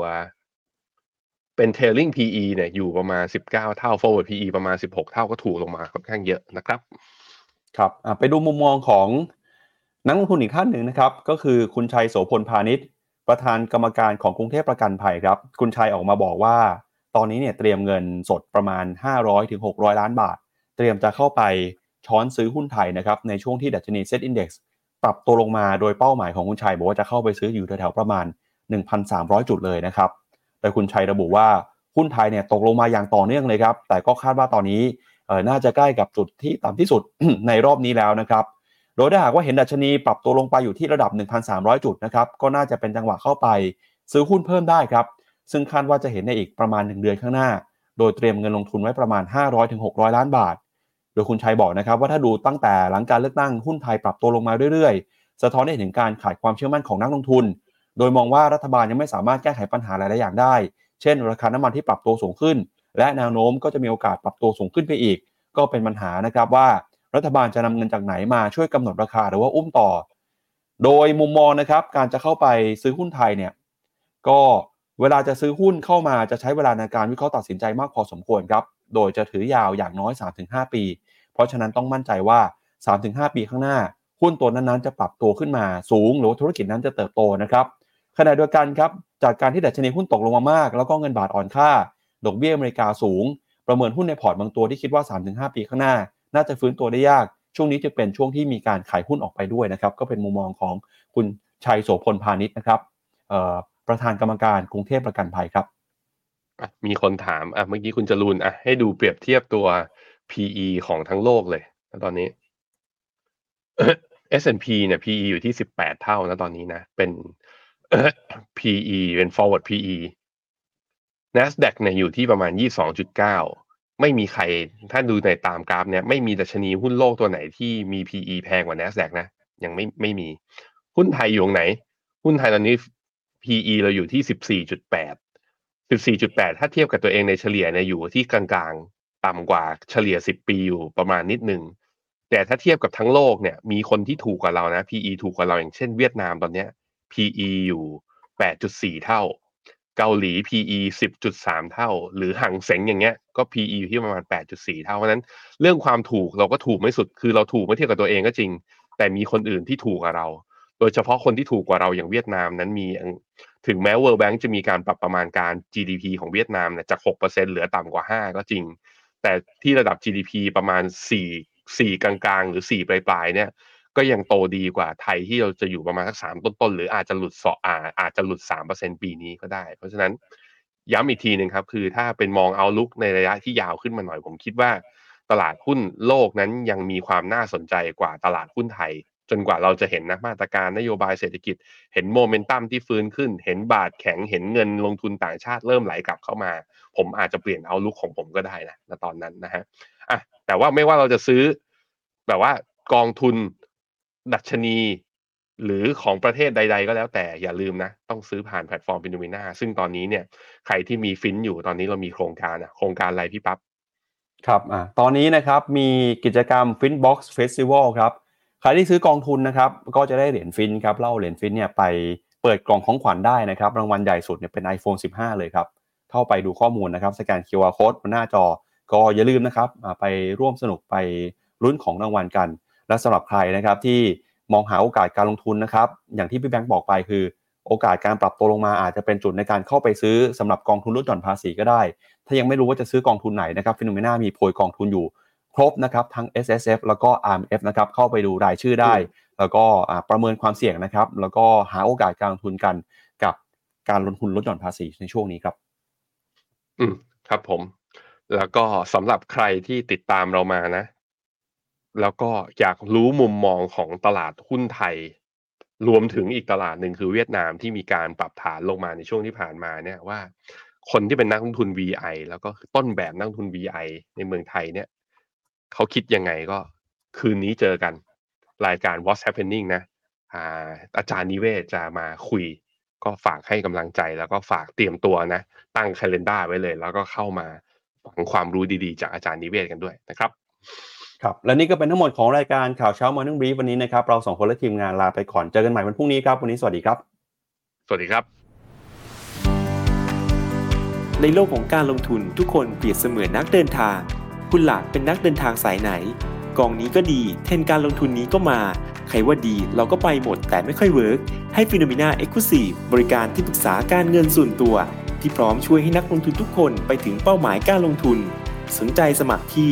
เป็น trailing PE เนี่ยอยู่ประมาณ 19 เท่า forward PE ประมาณ 16 เท่าก็ถูกลงมาค่อนข้างเยอะนะครับ ครับไปดูมุมมองของนักลงทุนอีกท่านหนึ่งนะครับ ก็คือคุณชัยโสพลพาณิชย์ ประธานกรรมการของกรุงเทพประกันภัยครับ คุณชัยออกมาบอกว่า ตอนนี้เนี่ยเตรียมเงินสดประมาณ 500-600 ล้านบาท เตรียมจะเข้าไปช้อนซื้อหุ้นไทยนะครับในช่วงที่ดัชนี SET Index ปรับตัวลงมาโดยเป้าหมายของคุณชัยบอกว่าจะเข้าไปซื้ออยู่แถวๆประมาณ 1,300 จุดเลยนะครับ โดยคุณชัยระบุว่าหุ้นไทยเนี่ยตกลงมาอย่างต่อเนื่องเลยครับ แต่ก็คาดว่าตอนนี้น่าจะใกล้กับจุดที่ต่ำที่สุดในรอบนี้แล้วนะครับ โดยถ้าหากว่าเห็นดัชนีปรับตัวลงไปอยู่ที่ระดับ 1,300 จุดนะครับ ก็น่าจะเป็นจังหวะเข้าไป ซื้อหุ้นเพิ่มได้ครับ ซึ่งคาดว่าจะเห็นในอีกประมาณ 1 เดือนข้างหน้า โดยเตรียมเงินลงทุนไว้ประมาณ 500-600 ล้านบาท โดยคุณชัยบอกนะครับว่าถ้าดูตั้งแต่หลังการเลือกตั้งหุ้นไทยปรับตัวลงมาเรื่อยๆ สะท้อนให้เห็นการขาดความเชื่อมั่นของนักลงทุน โดยมองว่ารัฐบาลยังไม่สามารถแก้ไขปัญหาหลายๆอย่างได้ เช่น ราคาน้ำมันที่ปรับตัวสูงขึ้น และแนวโน้มก็จะมีโอกาสปรับตัวสูงขึ้นไปอีก ก็เป็นปัญหานะครับว่ารัฐบาลจะนำเงินจากไหนมาช่วยกำหนดราคาหรือว่าอุ้มต่อ โดยมุมมองนะครับการจะเข้าไปซื้อหุ้นไทยเนี่ยก็เวลาจะซื้อหุ้นเข้ามาจะใช้เวลาในการวิเคราะห์ตัดสินใจมากพอสมควรครับ โดยจะถือยาวอย่างน้อย 3-5 ปี เพราะฉะนั้นต้องมั่นใจว่า 3-5 ปีข้างหน้า หุ้นตัวนั้นๆจะปรับตัวขึ้นมาสูง หรือว่าธุรกิจนั้นจะเติบโตนะครับ ขณะเดียวกันครับจากการที่ดัชนีหุ้นตกลงมามาก แล้วก็เงินบาทอ่อนค่า ดอกเบี้ยอเมริกาสูง ประเมินหุ้นในพอร์ตบางตัวที่คิดว่า 3-5 ปีข้างหน้า น่าจะฟื้นตัวได้ยาก ช่วงนี้จะเป็นช่วงที่มีการขายหุ้นออกไปด้วยนะครับ ก็เป็นมุมมองของคุณชัยโสพลพาณิชย์นะครับประธานกรรมการกรุงเทพประกันภัยครับมีคนถามอะเมื่อกี้คุณจรูนอะให้ดูเปรียบเทียบตัว PE ของทั้งโลกเลยตอนนี้ S&P เนี่ย PE อยู่ที่ 18 เท่านะตอนนี้นะ เป็น PE เป็น forward PE NASDAQ เนี่ยอยู่ที่ประมาณ 22.9 ไม่มีใครถ้าดูในตามกราฟเนี่ยไม่มีดัชนีหุ้นโลกตัวไหนที่มี PE แพงกว่า NASDAQ นะ ยังไม่ไม่มี หุ้นไทยอยู่ตรงไหน หุ้นไทยตอนนี้ PE เราอยู่ที่ 14.8 14.8 ถ้าเทียบกับตัวเองในเฉลี่ยเนี่ยอยู่ที่กลางๆ ต่ำกว่าเฉลี่ย 10 ปีอยู่ประมาณนิดนึง แต่ถ้าเทียบกับทั้งโลกเนี่ยมีคนที่ถูกกว่าเรานะ PE ถูกกว่าเราอย่างเช่นเวียดนามตอนเนี้ย PE อยู่ 8.4 เท่า เกาหลี PE 10.3 เท่า หรือห่างเสงอย่างเงี้ยก็ PE อยู่ที่ประมาณ 8.4 เท่าเพราะนั้นเรื่องความถูกเราก็ถูกไม่สุดคือเราถูกไม่เทียบกับตัวเองก็จริง แต่มีคนอื่นที่ถูกกว่าเรา โดยเฉพาะคนที่ถูกกว่าเราอย่างเวียดนามนั้นมีถึงแม้ World Bank จะมีการปรับประมาณการ GDP ของเวียดนามเนี่ยจาก 6%เหลือต่ำกว่า 5 ก็จริง แต่ที่ระดับ GDP ประมาณ 4 4 กลางๆ หรือ 4 ปลายๆเนี่ย ก็ยังโตดีกว่าไทยที่เราจะอยู่ประมาณสักสามต้นๆ หรืออาจจะหลุดสออาอาจจะหลุดสามเปอร์เซ็นปีนี้ก็ได้ เพราะฉะนั้นย้ำอีกทีหนึ่งครับคือถ้าเป็นมองเอาลุกในระยะที่ยาวขึ้นมาหน่อยผมคิดว่า ตลาดหุ้นโลกนั้นยังมีความน่าสนใจกว่าตลาดหุ้นไทย จนกว่าเราจะเห็นนะมาตรการนโยบายเศรษฐกิจ เห็นโมเมนตัมที่ฟื้นขึ้น เห็นบาทแข็งเห็นเงินลงทุนต่างชาติเริ่มไหลกลับเข้ามา ผมอาจจะเปลี่ยนเอาลุกของผมก็ได้นะณตอนนั้นนะฮะอะแต่ว่าไม่ว่าเราจะซื้อแบบว่ากองทุน ดัชนี หรือของประเทศใด ๆ ก็แล้วแต่อย่าลืมนะ ต้องซื้อผ่านแพลตฟอร์ม FINNOMENA ซึ่งตอนนี้เนี่ยใครที่มีฟินอยู่ตอนนี้เรามีโครงการอะโครงการอะไรพี่ปับ๊บครับอ่าตอนนี้นะครับมีกิจกรรม Finbox Festival ครับใครที่ซื้อกองทุนนะครับก็จะได้เหรียญฟินครับแล้วเหรียญฟินเนี่ยไปเปิดกล่องของขวัญได้นะครับรางวัลใหญ่สุดเนี่ยเป็น iPhone 15 เลยครับเข้าไปดูข้อมูลนะครับสแกน QR Code บนหน้าจอก็อย่าลืมนะครับไปร่วมสนุกไปลุ้นของรางวัลกัน และสำหรับใครนะครับที่มองหาโอกาสการลงทุนนะครับอย่างที่พี่แบงค์บอกไปคือ โอกาสการปรับตัวลงมาอาจจะเป็นจุดในการเข้าไปซื้อสำหรับกองทุนลดหย่อนภาษีก็ได้ ถ้ายังไม่รู้ว่าจะซื้อกองทุนไหนนะครับฟิโนเมนามีโพยกองทุนอยู่ครบนะครับทั้ง S S F แล้วก็ R M F นะครับเข้าไปดูรายชื่อได้ แล้วก็ประเมินความเสี่ยงนะครับแล้วก็หาโอกาสการลงทุนกันกับการลงทุนลดหย่อนภาษีในช่วงนี้ครับ อืมครับผม แล้วก็สำหรับใครที่ติดตามเรามานะ แล้วก็อยากรู้มุมมองของตลาดหุ้นไทย รวมถึงอีกตลาดหนึ่งคือเวียดนามที่มีการปรับฐานลงมาในช่วงที่ผ่านมาเนี่ยว่า คนที่เป็นนักลงทุน VI แล้วก็ต้นแบบนักลงทุน VI ในเมืองไทยเนี่ยเขาคิดยังไงก็คืนนี้เจอกัน รายการ What's Happening นะอาอาจารย์นิเวศจะมาคุย ก็ฝากให้กำลังใจแล้วก็ฝากเตรียมตัวนะ ตั้งคาล endar ไว้เลย แล้วก็เข้ามาฟังความรู้ดีๆ จากอาจารย์นิเวศกันด้วยนะครับ ครับและนี่ก็เป็นทั้งหมดของรายการข่าวเช้ามานึ่งบีวันนี้นะครับเราสองคนและทีมงานลาไปก่อนเจอกันใหม่วันพรุ่งนี้ครับวันนี้สวัสดีครับ สวัสดีครับ ในโลกของการลงทุนทุกคนเปรียบเสมือนนักเดินทาง คุณรักเป็นนักเดินทางสายไหน กองนี้ก็ดี เทรนด์การลงทุนนี้ก็มา ใครว่าดีเราก็ไปหมดแต่ไม่ค่อย work ให้ FINNOMENA Exclusive บริการที่ปรึกษาการเงินส่วนตัว ที่พร้อมช่วยให้นักลงทุนทุกคนไปถึงเป้าหมายการลงทุน สนใจสมัครที่